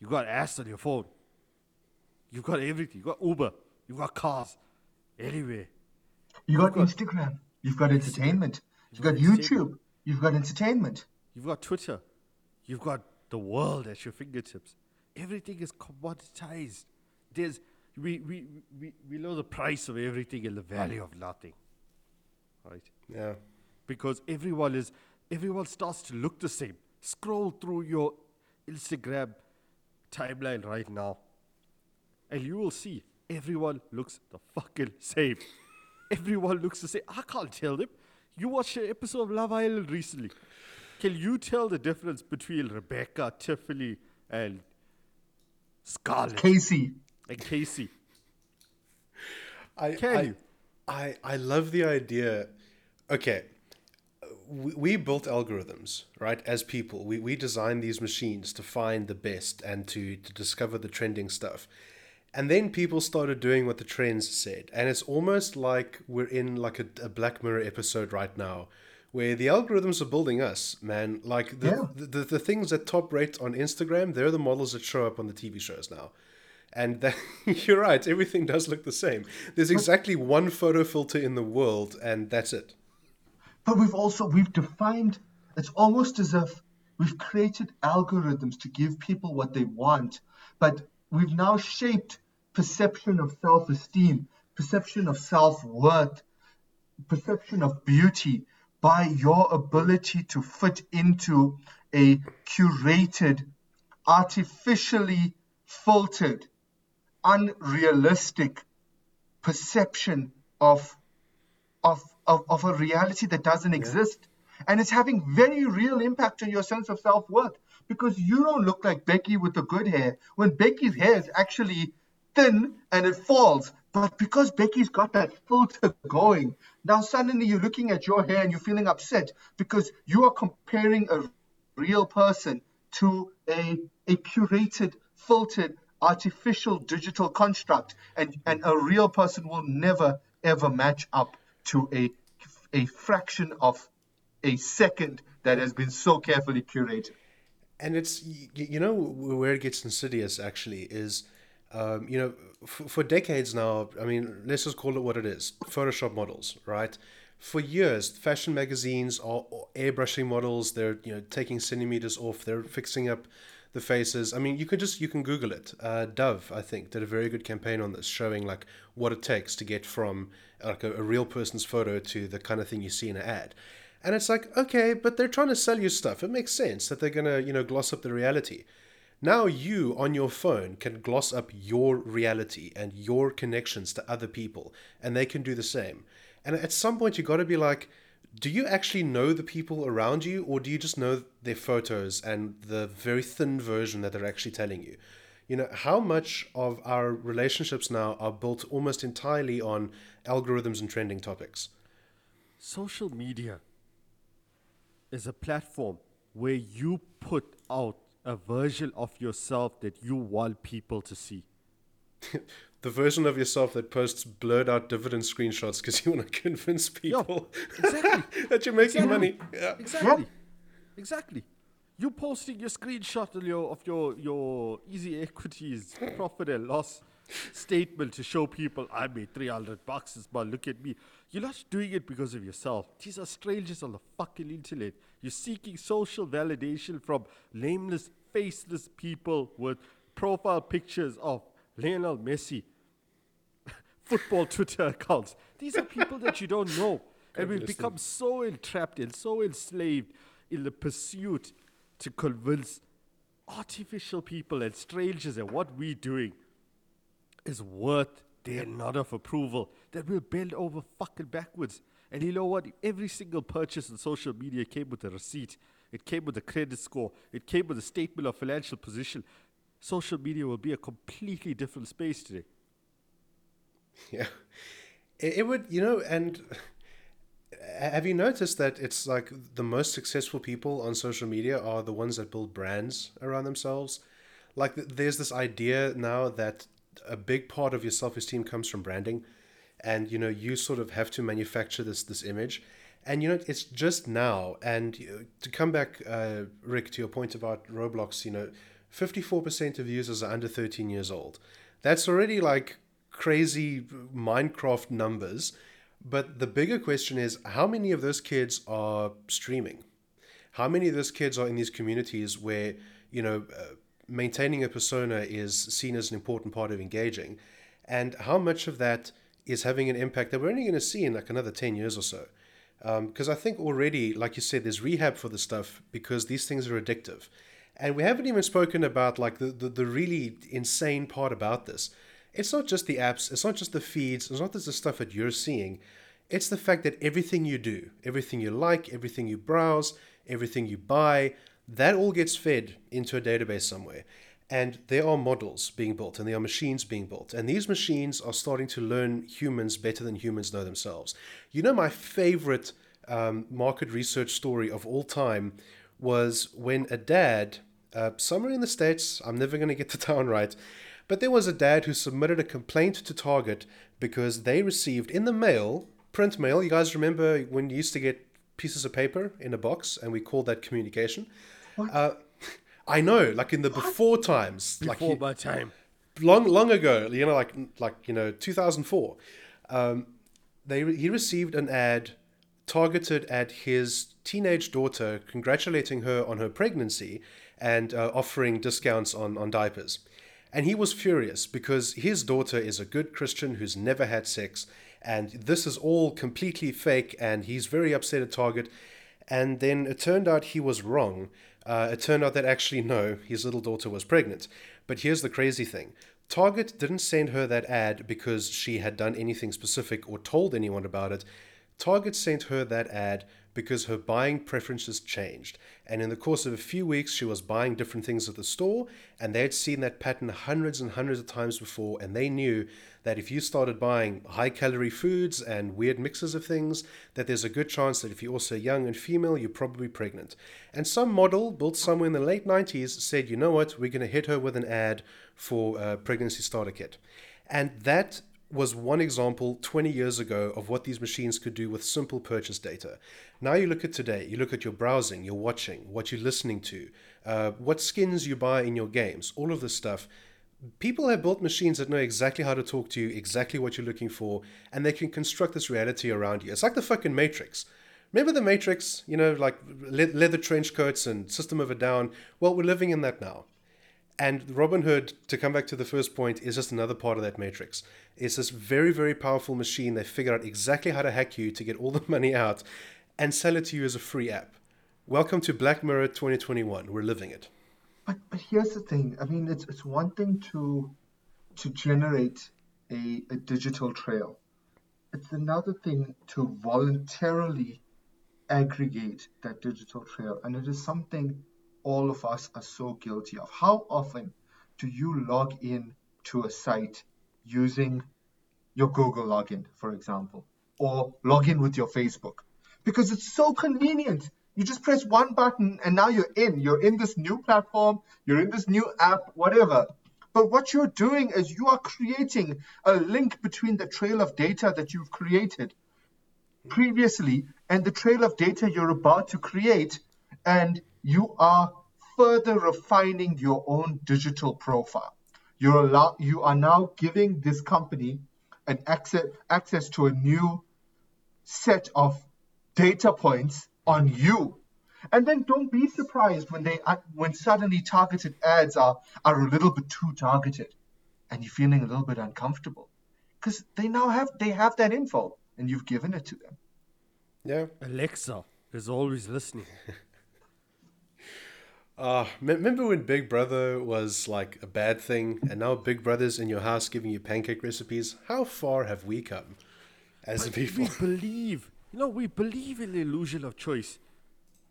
You've got ass on your phone. You've got everything. You've got Uber. You've got cars. Anywhere. You got got- Instagram, you've got entertainment. You've got got. YouTube, you've got entertainment. You've got Twitter. You've got the world at your fingertips. Everything is commoditized. There's we, we, we, we know the price of everything and the value of nothing. Right? Yeah. Because everyone is everyone starts to look the same. Scroll through your Instagram timeline right now. And you will see everyone looks the fucking same. [LAUGHS] Everyone looks the same. I can't tell them. You watched an episode of Love Island recently. Can you tell the difference between Rebecca, Tiffany, and Scarlett Casey, and Casey? I, Can I, you? I, I love the idea. Okay, we, we built algorithms, right? As people, we, we designed these machines to find the best and to, to discover the trending stuff. And then people started doing what the trends said. And it's almost like we're in like a, a Black Mirror episode right now where the algorithms are building us, man. Like the, Yeah. the, the, the things that top rate on Instagram, they're the models that show up on the TV shows now. And that, [LAUGHS] you're right, everything does look the same. There's exactly one photo filter in the world, and that's it. but we've also we've defined. It's almost as if we've created algorithms to give people what they want, but we've now shaped perception of self-esteem, perception of self-worth, perception of beauty by your ability to fit into a curated, artificially filtered, unrealistic perception of of, of, of a reality that doesn't exist. And it's having very real impact on your sense of self worth because you don't look like Becky with the good hair when Becky's hair is actually thin and it falls. But because Becky's got that filter going, now suddenly you're looking at your hair and you're feeling upset because you are comparing a real person to a, a curated, filtered, artificial digital construct. And, and a real person will never, ever match up to a, a fraction of a second that has been so carefully curated. and it's you know where it gets insidious actually is um, you know f- for decades now i mean let's just call it what it is photoshop models right for years fashion magazines are airbrushing models they're you know taking centimeters off they're fixing up the faces i mean you could just you can google it uh, dove i think did a very good campaign on this showing like what it takes to get from like a, a real person's photo to the kind of thing you see in an ad and it's like, okay, but they're trying to sell you stuff. It makes sense that they're to, you know, gloss up the reality. Now you on your phone can gloss up your reality and your connections to other people, and they can do the same. And at some point, you got to be like, do you actually know the people around you, or do you just know their photos and the very thin version that they're actually telling you? You know, how much of our relationships now are built almost entirely on algorithms and trending topics? Social media is a platform where you put out a version of yourself that you want people to see. [LAUGHS] the version of yourself that posts blurred out dividend screenshots because you want to [LAUGHS] convince people exactly. [LAUGHS] that you're making Exactly. money. Yeah. Exactly. Exactly. You posting your screenshot of your of your your EasyEquities profit and loss statement to show people I made three hundred bucks this month. Look at me. You're not doing it because of yourself. These are strangers on the fucking internet. You're seeking social validation from nameless, faceless people with profile pictures of Lionel Messi [LAUGHS] football Twitter accounts. These are people that you don't know. [LAUGHS] And we've become so entrapped and so enslaved in the pursuit to convince artificial people and strangers that what we're doing is worth their nod of approval that we'll bend over fucking backwards. And you know what? Every single purchase on social media came with a receipt. It came with a credit score. It came with a statement of financial position. Social media will be a completely different space today. [LAUGHS] Yeah. It, it would, you know, and [LAUGHS] have you noticed that it's like the most successful people on social media are the ones that build brands around themselves? Like, there's this idea now that a big part of your self esteem comes from branding, and you know, you sort of have to manufacture this this image. And you know, it's just now. And uh, to come back, uh, Rick, to your point about Roblox, you know, 54% of users are under 13 years old. That's already like crazy Minecraft numbers. But the bigger question is how many of those kids are streaming? How many of those kids are in these communities where, you know, uh, maintaining a persona is seen as an important part of engaging? And how much of that is having an impact that we're only going to see in like another 10 years or so? Because I think already, like you said, there's rehab for the stuff because these things are addictive. And we haven't even spoken about like the, the, the really insane part about this. It's not just the apps, it's not just the feeds, it's not just the stuff that you're seeing. It's the fact that everything you do, everything you like, everything you browse, everything you buy, that all gets fed into a database somewhere. And there are models being built and there are machines being built. And these machines are starting to learn humans better than humans know themselves. You know, my favorite um, market research story of all time was when a dad, uh, somewhere in the States, I'm never going to get the town right, but there was a dad who submitted a complaint to Target because they received in the mail, print mail. You guys remember when you used to get pieces of paper in a box and we called that communication? Uh, I know, like in the before times, Before you- my time. long long ago you know like like you know 2004 um, they he received an ad targeted at his teenage daughter congratulating her on her pregnancy and uh, offering discounts on on diapers and he was furious because his daughter is a good christian who's never had sex and this is all completely fake and he's very upset at target and then it turned out he was wrong. Uh, it turned out that actually, no, his little daughter was pregnant. But here's the crazy thing Target didn't send her that ad because she had done anything specific or told anyone about it. Target sent her that ad because her buying preferences changed. And in the course of a few weeks, she was buying different things at the store, and they had seen that pattern hundreds and hundreds of times before, and they knew that if you started buying high calorie foods and weird mixes of things, that there's a good chance that if you're also young and female, you're probably pregnant. And some model built somewhere in the late 90s said, you know what, we're going to hit her with an ad for a pregnancy starter kit. And that was one example 20 years ago of what these machines could do with simple purchase data. Now you look at today, you look at your browsing, your watching, what you're listening to, uh, what skins you buy in your games, all of this stuff. People have built machines that know exactly how to talk to you, exactly what you're looking for, and they can construct this reality around you. It's like the fucking Matrix. Remember the Matrix? You know, like le- leather trench coats and System of a Down? Well, we're living in that now. And Robinhood, to come back to the first point, is just another part of that matrix. It's this very, very powerful machine. They figure out exactly how to hack you to get all the [LAUGHS] money out and sell it to you as a free app. Welcome to Black Mirror 2021. We're living it. But but here's the thing. I mean, it's it's one thing to to generate a, a digital trail. It's another thing to voluntarily aggregate that digital trail, and it is something all of us are so guilty of. How often do you log in to a site using your Google login, for example, or log in with your Facebook? Because it's so convenient. You just press one button and now you're in. You're in this new platform, you're in this new app, whatever. But what you're doing is you are creating a link between the trail of data that you've created previously and the trail of data you're about to create, and you are further refining your own digital profile. You're allow- you are now giving this company an access access to a new set of data points on you. And then don't be surprised when they uh, when suddenly targeted ads are are a little bit too targeted and you're feeling a little bit uncomfortable. because they now have they have that info, and you've given it to them. Yeah. Alexa is always listening. [LAUGHS] Uh, remember when Big Brother was like a bad thing, and now Big Brother's in your house giving you pancake recipes? How far have we come as a people? We [LAUGHS] believe, you know, we believe in the illusion of choice.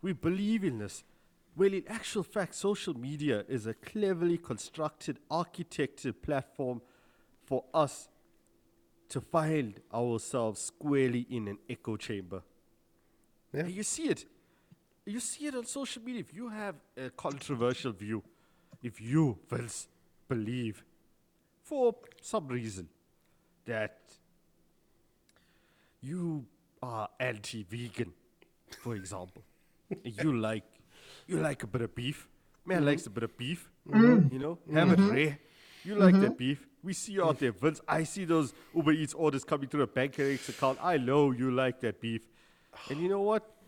We believe in this. Well, in actual fact, social media is a cleverly constructed, architected platform for us to find ourselves squarely in an echo chamber. Yeah. And you see it. You see it on social media. If you have a controversial view, if you, Vince, believe for some reason that you are anti-vegan, for example, [LAUGHS] you like you like a bit of beef. Man mm-hmm. likes a bit of beef. Mm-hmm. You know, mm-hmm. have it rare. You like that beef. We see you out there, Vince. I see those Uber Eats orders coming through a BankerX account. I know you like that beef. And you know what?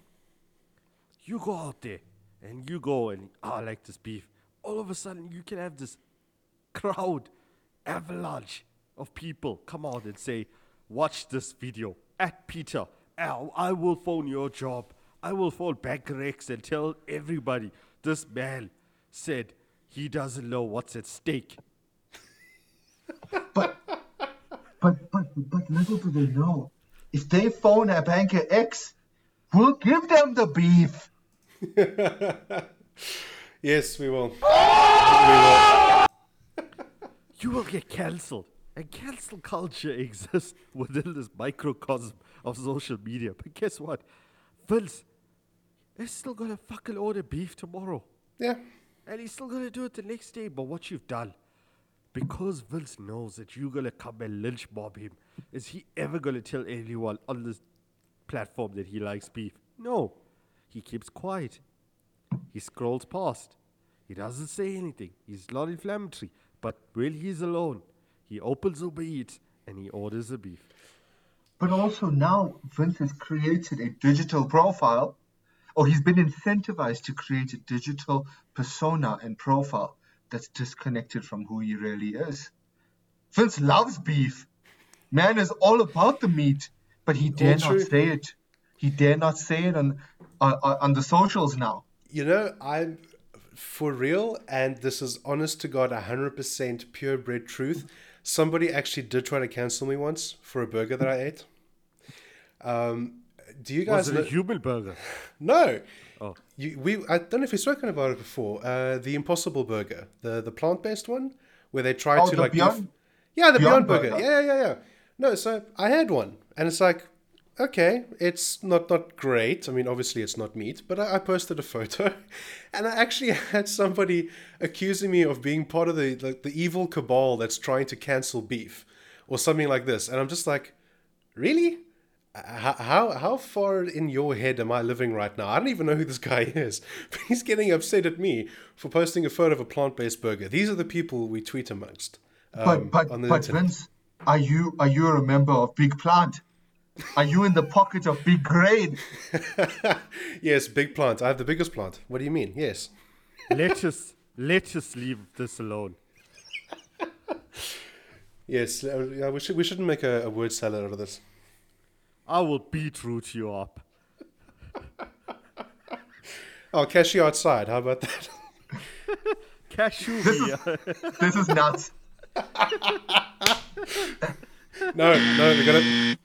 You go out there and you go and oh, I like this beef. All of a sudden, you can have this crowd, avalanche of people come out and say, Watch this video at Peter. Al, I will phone your job. I will phone BankerX and tell everybody this man said he doesn't know what's at stake. But but but but little do they know, if they phone a BankerX, we'll give them the beef. [LAUGHS] yes, [LAUGHS] we will. You will get cancelled. And cancel culture exists within this microcosm of social media. But guess what? Vince is still gonna fucking order beef tomorrow. Yeah. And he's still gonna do it the next day. But what you've done, because Vince knows that you're gonna come and lynch mob him, is he ever gonna tell anyone on this platform that he likes beef? No. He keeps quiet. He scrolls past. He doesn't say anything. He's not inflammatory. But when he's alone, he opens Uber Eats and he orders a beef. But also now Vince has created a digital profile, or he's been incentivized to create a digital persona and profile that's disconnected from who he really is. Vince loves beef. Man is all about the meat, but he dare not say it. He dare not say it on on, on the socials now. You know, I'm for real, and this is honest to God, 100% purebred truth. Somebody actually did try to cancel me once for a burger that I ate. Um, do you guys Was it a know- human burger? [LAUGHS] No. Oh. You, we I don't know if we've spoken about it before. Uh, the Impossible Burger, the the plant based one, where they try Oh, to the like do Beyond- f- yeah, the Beyond, Beyond Burger. Burger. Yeah, yeah, yeah. No, so I had one, and it's like, okay, it's not not great. I mean, obviously it's not meat, but I, I posted a photo, [LAUGHS] and I actually [LAUGHS] had somebody accusing me of being part of the like the evil cabal that's trying to cancel beef, or something like this, and I'm just like, really? How, how how far in your head am I living right now? I don't even know who this [LAUGHS] guy is, but he's getting upset at me for posting a photo of a plant-based burger. These are the people we tweet amongst. But um, but but internet. Vince, are you are you a member of Big Plant? Are you in the pocket of Big Grain? [LAUGHS] yes, big plant. I have the biggest plant. What do you mean? Yes. let us let us leave this alone. [LAUGHS] Yes, uh, yeah, we should we shouldn't make a, a word salad out of this. I will beetroot you up. I'll cash you outside. How about that? [LAUGHS] Cashew beer. This is nuts. no, no, we gotta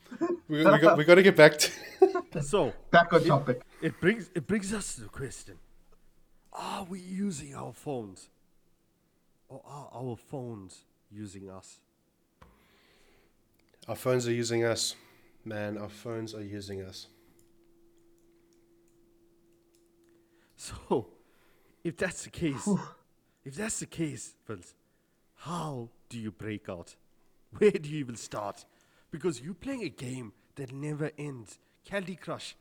we, we, got, we got to get back to. [LAUGHS] so Back on topic. it brings it brings us to the question: Are we using our phones, or are our phones using us? Our phones are using us, man. Our phones are using us. So, if that's the case, if that's the case, Vince, how do you break out? Where do you even start? Because you're playing a game that never ends. Candy Crush.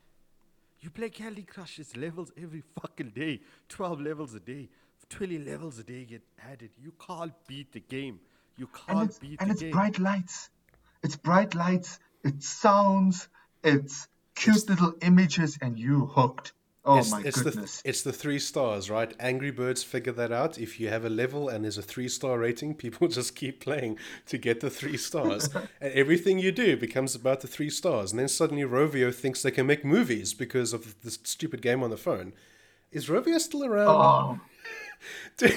You play Candy Crush, it's levels every fucking day. 12 levels a day. 20 levels a day get added. You can't beat the game. You can't it's beat and the game. And it's bright lights. It's bright lights. It's sounds. It's cute little images, and you hooked. Oh it's, my it's the goodness. it's the three stars, right? Angry Birds figure that out. If you have a level and there's a three star rating, [LAUGHS] people just keep playing to get the three stars, [LAUGHS] and everything you do becomes about the three stars. And then suddenly Rovio thinks they can make movies because of this stupid game on the phone. Is Rovio still around? Oh. [LAUGHS]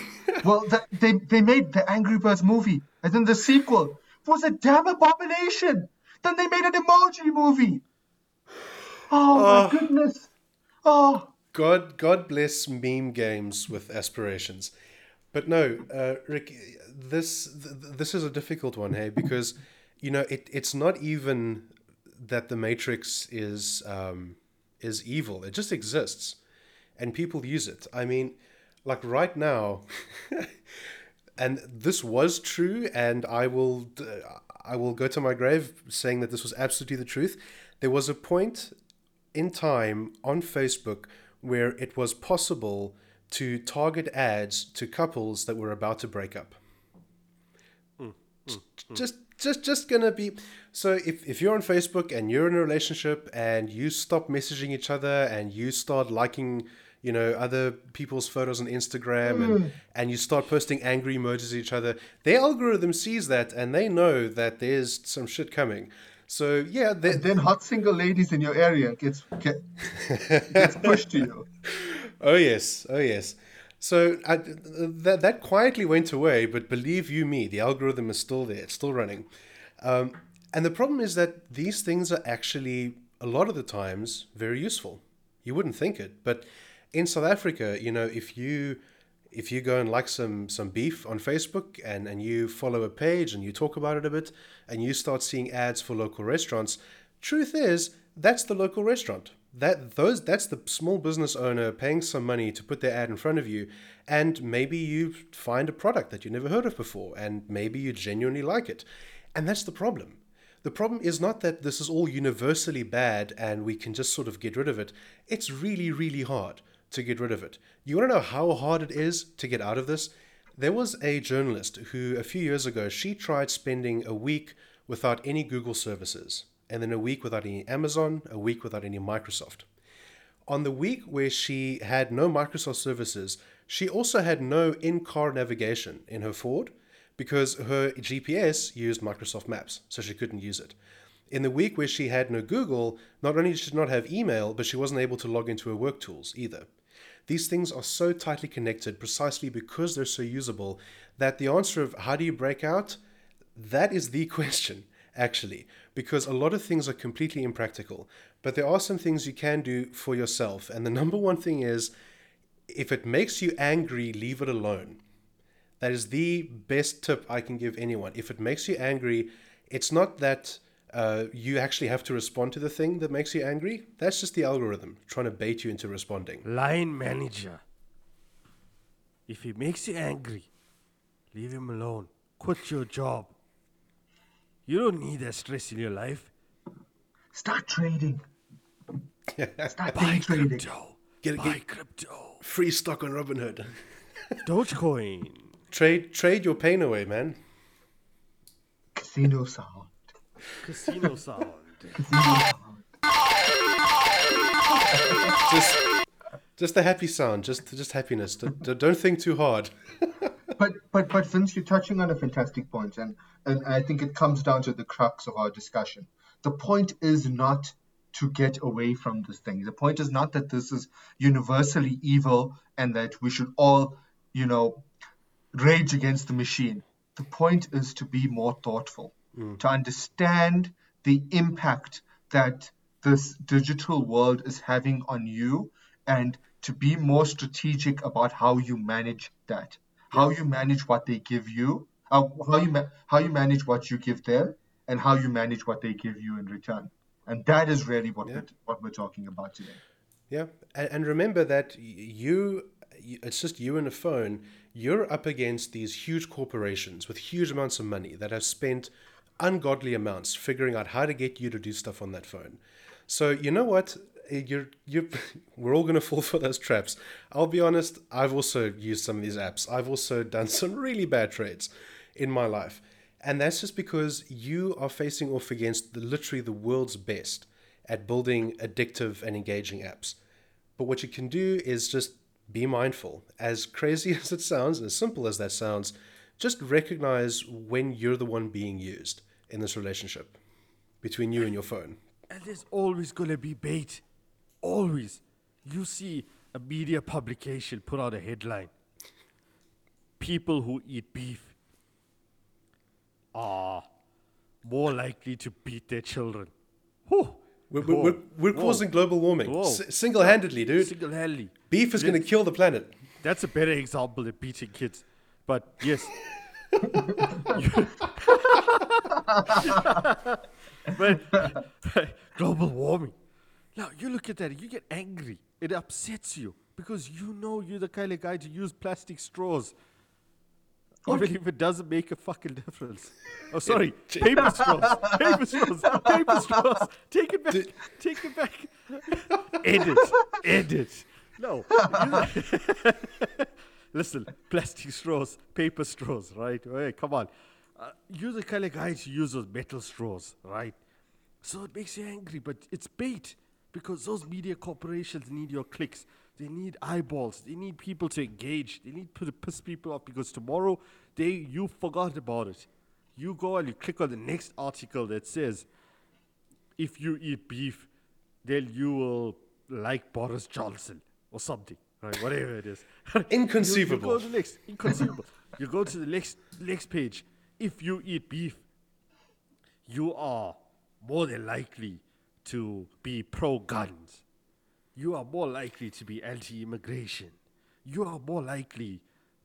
well, the, they they made the Angry Birds movie, and then the sequel was a damn abomination. Then they made an emoji movie. Oh my ah. goodness. Oh, God, God bless meme games with aspirations. But no, uh, Rick, this th- this is a difficult one, hey, because you know it, it's not even that the Matrix is um, is evil; it just exists, and people use it. I mean, like right now, [LAUGHS] and this was true, and I will I will go to my grave saying that this was absolutely the truth. There was a point in time on Facebook where it was possible to target ads to couples that were about to break up. Hmm, hmm, hmm. Just just just gonna be so if, if you're on Facebook and you're in a relationship and you stop messaging each other and you start liking you know other people's photos on Instagram and, mm. and you start posting angry emojis at each other, their algorithm sees that and they know that there's some shit coming. So yeah, they, then hot single ladies in your area gets get, gets [LAUGHS] pushed to you. Oh yes, oh yes. So I, that that quietly went away, but believe you me, the algorithm is still there, it's still running. Um, and the problem is that these things are actually a lot of the times very useful. You wouldn't think it, but in South Africa, you know, if you if you go and like some some beef on Facebook and and you follow a page and you talk about it a bit and you start seeing ads for local restaurants, truth is that's the local restaurant. That those that's the small business owner paying some money to put their ad in front of you, and maybe you find a product that you never heard of before, and maybe you genuinely like it, and that's the problem. The problem is not that this is all universally bad and we can just sort of get rid of it. It's really, really hard to get rid of it. You want to know how hard it is to get out of this? There was a journalist who, a few years ago, she tried spending a week without any Google services, and then a week without any Amazon, a week without any Microsoft. On the week where she had no Microsoft services, she also had no in car navigation in her Ford because her GPS used Microsoft Maps, so she couldn't use it. In the week where she had no Google, not only did she not have email, but she wasn't able to log into her work tools either. These things are so tightly connected precisely because they're so usable that the answer of how do you break out, that is the [LAUGHS] question, actually, because a lot of things are completely impractical. But there are some things you can do for yourself. And the number one thing is if it makes you angry, leave it alone. That is the best tip I can give anyone. If it makes you angry, it's not that uh, you actually have to respond to the thing that makes you angry. That's just the algorithm trying to bait you into responding. Line manager. If he makes you angry, leave him alone. Quit your job. You don't need that stress in your life. Start trading. [LAUGHS] Start Buy trading. crypto. Get- Buy get- crypto. Free stock on Robinhood. [LAUGHS] Dogecoin. trade trade your pain away, man. Casino sound. Casino sound. [LAUGHS] Just just the happy sound, just just happiness. Don't, don't think too hard. [LAUGHS] But but but Vince, you're touching on a fantastic point, and and I think it comes down to the crux of our discussion. The point is not to get away from this thing. The point is not that this is universally evil and that we should all, you know, rage against the machine. The point is to be more thoughtful, to understand the impact that this digital world is having on you, and to be more strategic about how you manage that, how you manage what they give you, uh, how you ma- how you manage what you give them, and how you manage what they give you in return. And that is really what we're, what we're talking about today. Yeah, and, and remember that you, it's just you and a phone. You're up against these huge corporations with huge amounts of money that have spent ungodly amounts figuring out how to get you to do stuff on that phone. So you know what? Eh, You're you're, [LAUGHS] We're all gonna fall for those traps. I'll be honest. I've also used some of these apps. I've also [LAUGHS] done some really bad trades in my life, and that's just because you are facing off against the, literally the world's best at building addictive and engaging apps But what you can do is just be mindful. As crazy [LAUGHS] as it sounds, and as simple as that sounds, just recognize when you're the one being used in this relationship between you and your phone. And there's always going to be bait. Always. You see a media publication put out a headline People who eat beef are more likely to beat their children. Whew. We're, we're, we're, we're causing global warming S- single handedly, dude. Single handedly. Beef is going to kill the planet. That's a better example than beating kids. But yes. [LAUGHS] but global warming. Now you look at that, you get angry. It upsets you because you know you're the kind of guy to use plastic straws. Even if it doesn't make a fucking difference. [LAUGHS] Oh, sorry, paper straws, paper straws, paper straws. Take it back, take it back. Edit, edit. No. [LAUGHS] [LAUGHS] Listen, plastic straws, paper straws, right? Hey, come on. Uh, you're the kind of guy to use those metal straws, right? So it makes you angry, but it's bait because those media corporations need your clicks. They need eyeballs. They need people to engage. They need to piss people off because tomorrow they you forgot about it. You go and you click on the next article that says, if you eat beef, then you will like Boris Johnson or something, right? Whatever it is. [LAUGHS] Inconceivable. You, go to the next, inconceivable. you go to the next next page. If you eat beef, you are more than likely to be pro guns. You are more likely to be anti immigration. You are more likely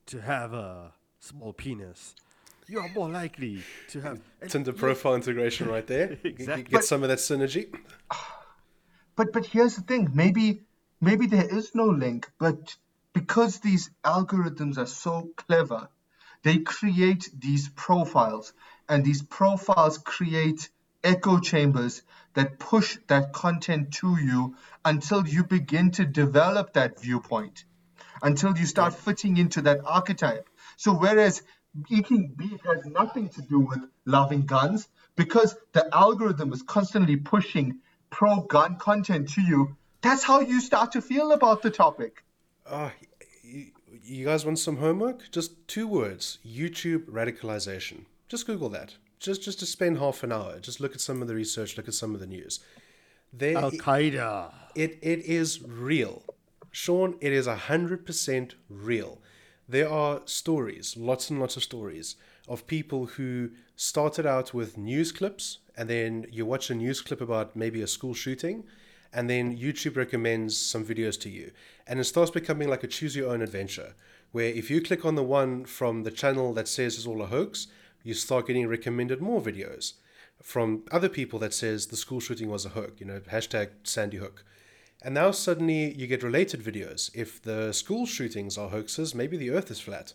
to have a small penis. You are more likely to have. and Tinder you- profile integration right there. You- [LAUGHS] you Exactly. Get some of that synergy. But but here's the thing. Maybe maybe there is no link, but because these algorithms are so clever, they create these profiles, and these profiles create echo chambers that push that content to you until you begin to develop that viewpoint, until you start fitting into that archetype. So whereas eating beef has nothing to do with loving guns, because the algorithm is constantly pushing pro gun content to you, that's how you start to feel about the topic. Ah, you, you guys want some homework? Just two words: YouTube radicalization. Just Google that. Just just to spend half an hour. Just look at some of the research. Look at some of the news. There, Al Qaeda. it it is real, Sean. It is hundred percent real. There are stories, lots and lots of stories of people who started out with news clips, and then you watch a news clip about maybe a school shooting, and then YouTube recommends some videos to you, and it starts becoming like a choose your own adventure, where if you click on the one from the channel that says it's all a hoax, you start getting recommended more videos from other people that says the school shooting was a hook, you know, hashtag Sandy Hook. And now suddenly you get related videos. If the school shootings are hoaxes, maybe the earth is flat.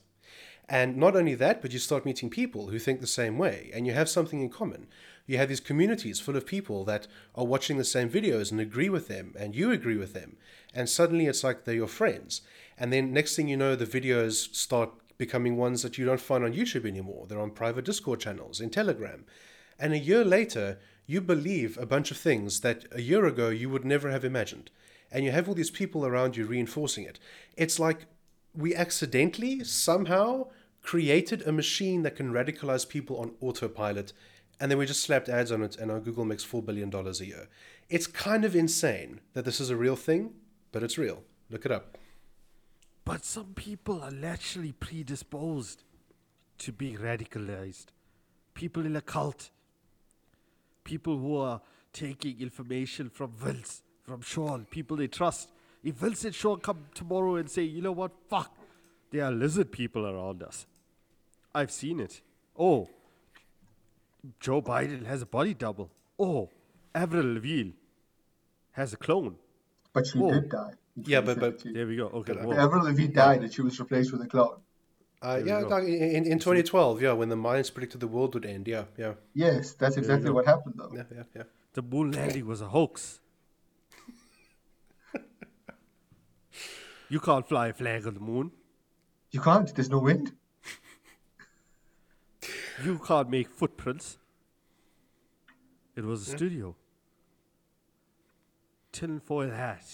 And not only that, but you start meeting people who think the same way, and you have something in common. You have these communities full of people that are watching the same videos and agree with them, and you agree with them. And suddenly it's like they're your friends. And then next thing you know, the videos start becoming ones that you don't find on YouTube anymore. They're on private Discord channels, in Telegram. And a year later, you believe a bunch of things that a year ago you would never have imagined. And you have all these people around you reinforcing it. It's like we accidentally, somehow, created a machine that can radicalize people on autopilot, and then we just slapped ads on it, and our Google makes $4 billion a year. It's kind of insane that this is a real thing, but it's real. Look it up. But some people are naturally predisposed to being radicalized. People in a cult. People who are taking information from Vince, from Sean, people they trust. If Vince and Sean come tomorrow and say, you know what, fuck, there are lizard people around us. I've seen it. Oh, Joe Biden has a body double. Oh, Avril Lavigne has a clone. But she Oh. did die. Yeah, but- but- There we go. Okay. whoa. Avril Lavigne died and she was replaced with a clone. Uh, yeah, like in, in 2012, yeah, when the Mayans predicted the world would end. Yeah, yeah, Yes, that's exactly what happened though. yeah, yeah, yeah. The moon landing was a hoax. [LAUGHS] you can't fly a flag on the moon. You can't. There's no wind. You can't make footprints. It was a hmm? studio. Tinfoil hat.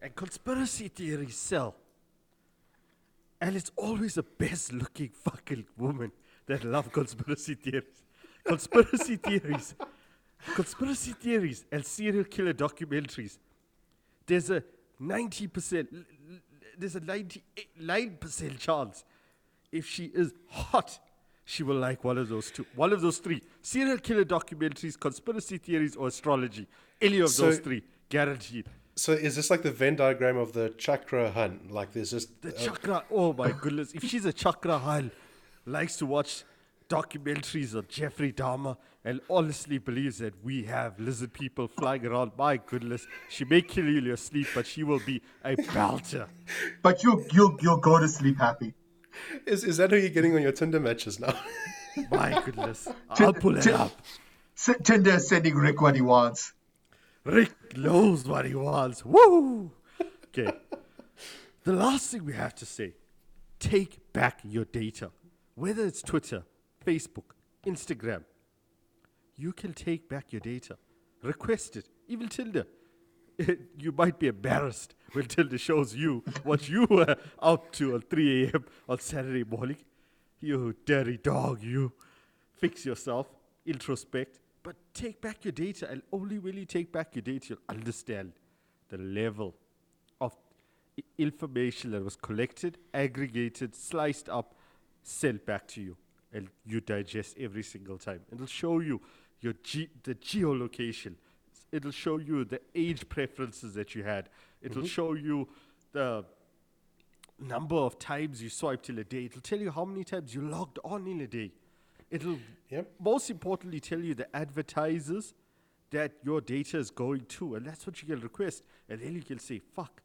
And conspiracy theories sell. And it's always the best looking fucking woman that love conspiracy theories. Conspiracy [LAUGHS] theories. Conspiracy theories and serial killer documentaries. There's a 90%, l- l- there's a 99% chance if she is hot, she will like one of those two. One of those three. Serial killer documentaries, conspiracy theories, or astrology. Any of So- those three. Guaranteed. So is this like the Venn diagram of the chakra hun? Like there's just The uh, chakra, oh my goodness. If she's a chakra hal, likes to watch documentaries of Jeffrey Dahmer and honestly believes that we have lizard people flying around, my goodness, she may kill you in your sleep, but she will be a belter. [LAUGHS] But you you you'll go to sleep happy. is is that who you're getting on your Tinder matches now? [LAUGHS] My goodness. [LAUGHS] I'll pull it up. S- Tinder is sending Rick what he wants. Rick knows what he wants. Woo! Okay. The last thing we have to say take back your data. Whether it's Twitter, Facebook, Instagram, you can take back your data. Request it. Even Tinder. [LAUGHS] you might be embarrassed when Tinder shows you what you were up to at 3 a.m. on Saturday morning. You dirty dog, you. Fix yourself, introspect, but take back your data. And only when you take back your data, you'll understand the level of information that was collected, aggregated, sliced up, sent back to you. And you digest every single time. It'll show you your ge- the geolocation. It'll show you the age preferences that you had. It'll mm-hmm. show you the number of times you swiped in a day. It'll tell you how many times you logged on in a day. It'll Yep. most importantly tell you the advertisers that your data is going to, and that's what you can request. And then you can say, fuck,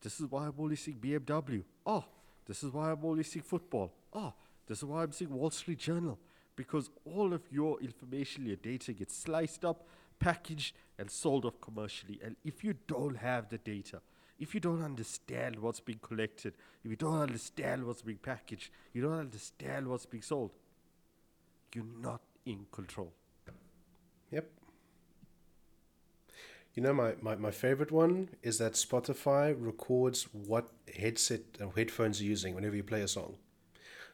this is why I'm only seeing BMW. Oh, this is why I'm only seeing football. Oh, this is why I'm seeing Wall Street Journal. Because all of your information, your data gets sliced up, packaged, and sold off commercially. And if you don't have the data, if you don't understand what's being collected, if you don't understand what's being packaged, you don't understand what's being sold, you're not in control. Yep. You know, my, my, my favorite one is that Spotify records what headset or headphones you're using whenever you play a song.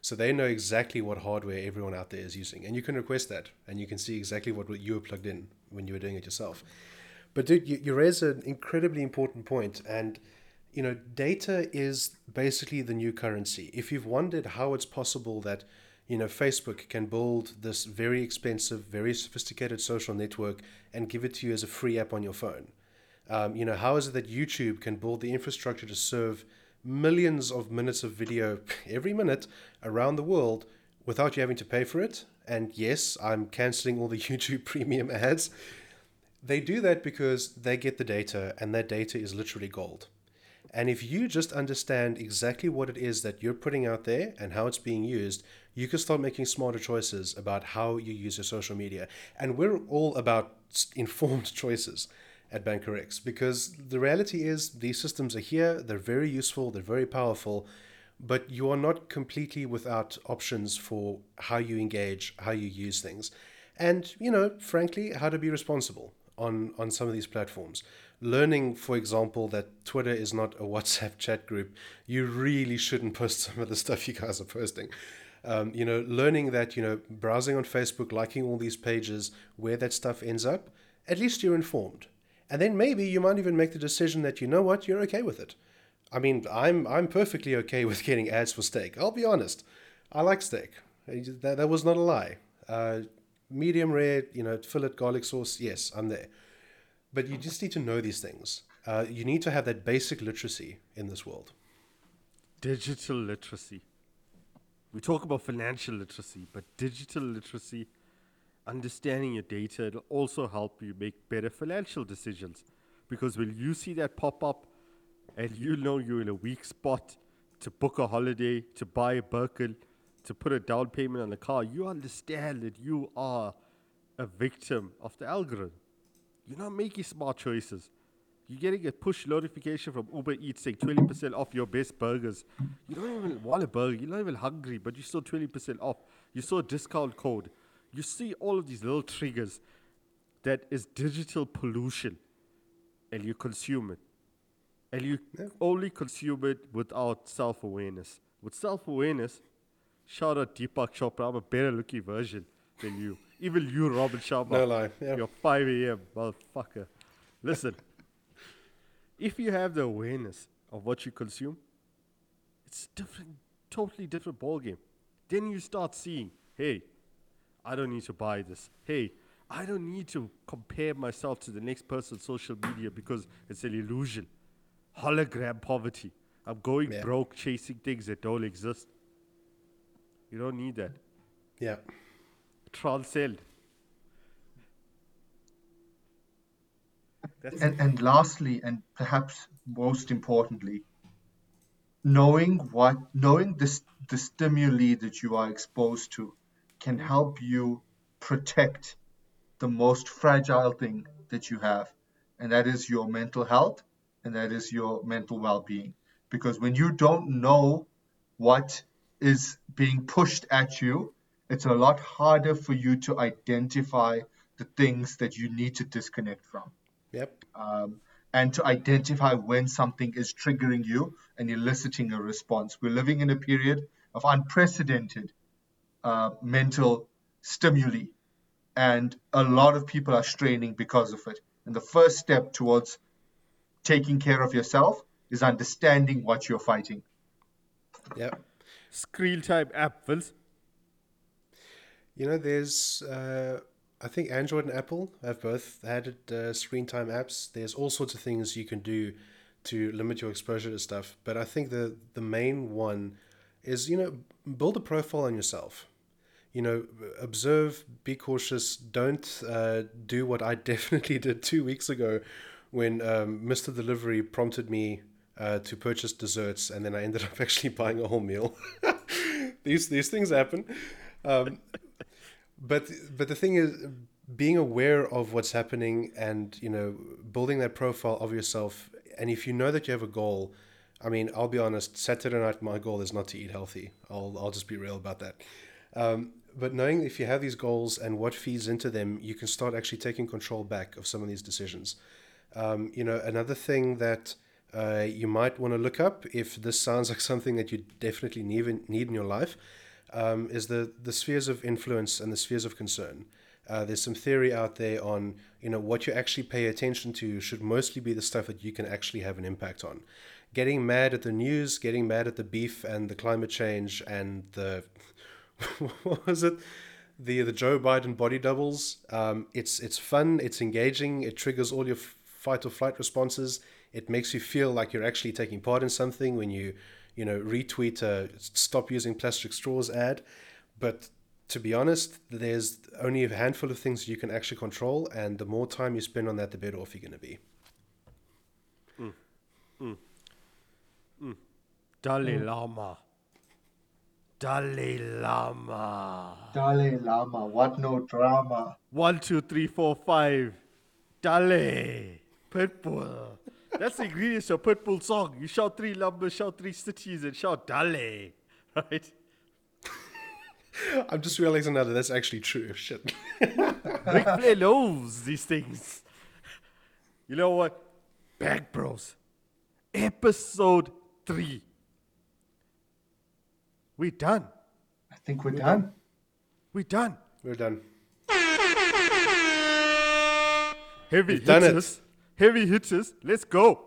So they know exactly what hardware everyone out there is using. And you can request that and you can see exactly what you were plugged in when you were doing it yourself. But dude, you, you raise an incredibly important point and you know, data is basically the new currency. If you've wondered how it's possible that, you know, Facebook can build this very expensive, very sophisticated social network and give it to you as a free app on your phone, um, you know, how is it that YouTube can build the infrastructure to serve millions of minutes of video [LAUGHS] every minute around the world without you having to pay for it? And yes, I'm canceling all the [LAUGHS] YouTube premium ads. They do that because they get the data, and that data is literally gold. And if you just understand exactly what it is that you're putting out there and how it's being used, you can start making smarter choices about how you use your social media. And we're all about informed [LAUGHS] choices at BankerX because the reality is these systems are here, they're very useful, they're very powerful, but you are not completely without options for how you engage, how you use things. And, you know, frankly, how to be responsible on, on some of these platforms. Learning, for example, that Twitter is not a [LAUGHS] WhatsApp chat group, you really shouldn't post some of the stuff you guys are posting. Um, you know, learning that, you know, browsing on Facebook, liking all these pages, where that stuff ends up, at least you're informed. And then maybe you might even make the decision that, you know what, you're okay with it. I mean, I'm I'm perfectly okay with getting ads for steak. I'll be honest. I like steak. That, that was not a lie. Uh, medium rare, you know, fillet garlic sauce. Yes, I'm there. But you just need to know these things. Uh, you need to have that basic literacy in this world. Digital literacy. We talk about financial literacy, but digital literacy, understanding your data, it'll also help you make better financial decisions. Because when you see that pop up and you know you're in a weak spot to book a holiday, to buy a Birkin, to put a down payment on a car, you understand that you are a victim of the algorithm. You're not making smart choices. You're getting a push notification from Uber Eats saying 20% off your best burgers. You don't even want a burger. You're not even hungry, but you saw 20% off. You saw a discount code. You see all of these little triggers that is digital pollution and you consume it. and you only consume it without self awareness. With self awareness, shout out Deepak Chopra, I'm a better looking version than you. [LAUGHS] Even you, Robin Sharma. No lie, yeah. You're 5 a.m., motherfucker. Listen, [LAUGHS] if you have the awareness of what you consume, it's different, totally different ballgame. Then you start seeing, hey, I don't need to buy this. Hey, I don't need to compare myself to the next person on social media because it's an illusion. Hologram poverty. I'm going Yeah. broke chasing things that don't exist. You don't need that. Yeah. Transcend. That's And, and lastly, and perhaps most importantly, knowing what, knowing this, the stimuli that you are exposed to can help you protect the most fragile thing that you have, and that is your mental health and that is your mental well being. Because when you don't know what is being pushed at you, it's a lot harder for you to identify the things that you need to disconnect from Yep. um, and to identify when something is triggering you and eliciting a response. We're living in a period of unprecedented uh, mental stimuli, and a lot of people are straining because of it. And the first step towards taking care of yourself is understanding what you're fighting. Yep. screen time app, Vince. You know, there's, uh, I think Android and Apple have both added uh, screen time apps. There's all sorts of things you can do to limit your exposure to stuff. But I think the, the main one is, you know, build a profile on yourself. You know, observe, be cautious. Don't uh, do what I [LAUGHS] definitely did two weeks ago when um, Mr. Delivery prompted me uh, to purchase desserts, and then I ended up [LAUGHS] actually buying a whole meal. [LAUGHS] these these things happen. Um, but but the thing is being aware of what's happening and you know building that profile of yourself and if you know that you have a goal i mean i'll be honest saturday night my goal is not to eat healthy i'll, I'll just be real about that um, but knowing if you have these goals and what feeds into them you can start actually taking control back of some of these decisions um, you know another thing that uh, you might want to look up if this sounds [LAUGHS] like something that you definitely need, need in your life um, is the, the spheres of influence and the spheres of concern. Uh, there's some theory out there on you know what you actually pay attention to should mostly be the stuff that you can actually have an impact on. Getting mad at the news, getting mad at the beef and the climate change and the [LAUGHS] what was it? The the Joe Biden body doubles. Um, it's it's fun. It's engaging. It triggers all your fight or flight responses. It makes you feel like you're actually taking part in something when you you know retweet a stop using plastic straws ad. But to be honest, there's only a handful of things you can actually control, and the more time you spend on that, the better off you're going to be. Mm. Mm. Mm. Dalai Lama. Dalai Lama. Dalai Lama, what no drama. One, two, three, four, five. Dalai. Pitbull. That's the ingredients of Pitbull song. You shout three numbers, shout three cities, and shout Dalai. Right? I'm just realizing now that that's actually true. [LAUGHS] Shit. Ric Flair knows these things. You know what? Bag Bros. Episode 3. We done. I think we're done. We done. We're done. Heavy We've done it. hitters. Heavy hitters. Let's go.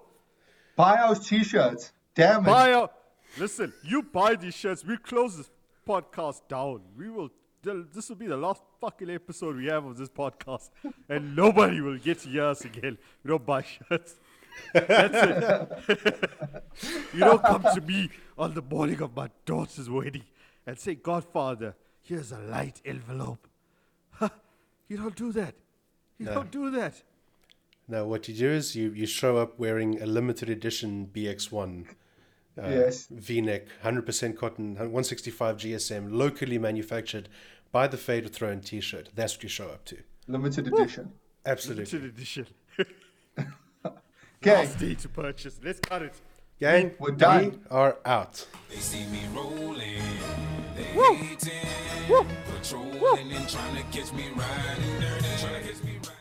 Buy our t-shirts. Damn it. Buy out. Listen, you buy these shirts. We close this podcast down. We will. This will be the last fucking episode we have of this podcast, and nobody will get to hear us again. We don't buy shirts. That's it. [LAUGHS] you don't come to me on the morning of my daughter's wedding and say, "Godfather, here's a light envelope." [LAUGHS] Huh? You don't do that. You don't do that. Now, what you do is you, you show up wearing a limited edition BX1 uh, Yes. V-neck, 100% cotton, 165 GSM, locally manufactured by the Fade of Throne T-shirt. That's what you show up to. Limited edition. Absolutely. Limited edition. [LAUGHS] Okay. Last to purchase. Let's cut it. Gang, We're done. we are out. They see me rolling, they hating, patrolling and trying to catch me riding dirty, trying to catch me riding.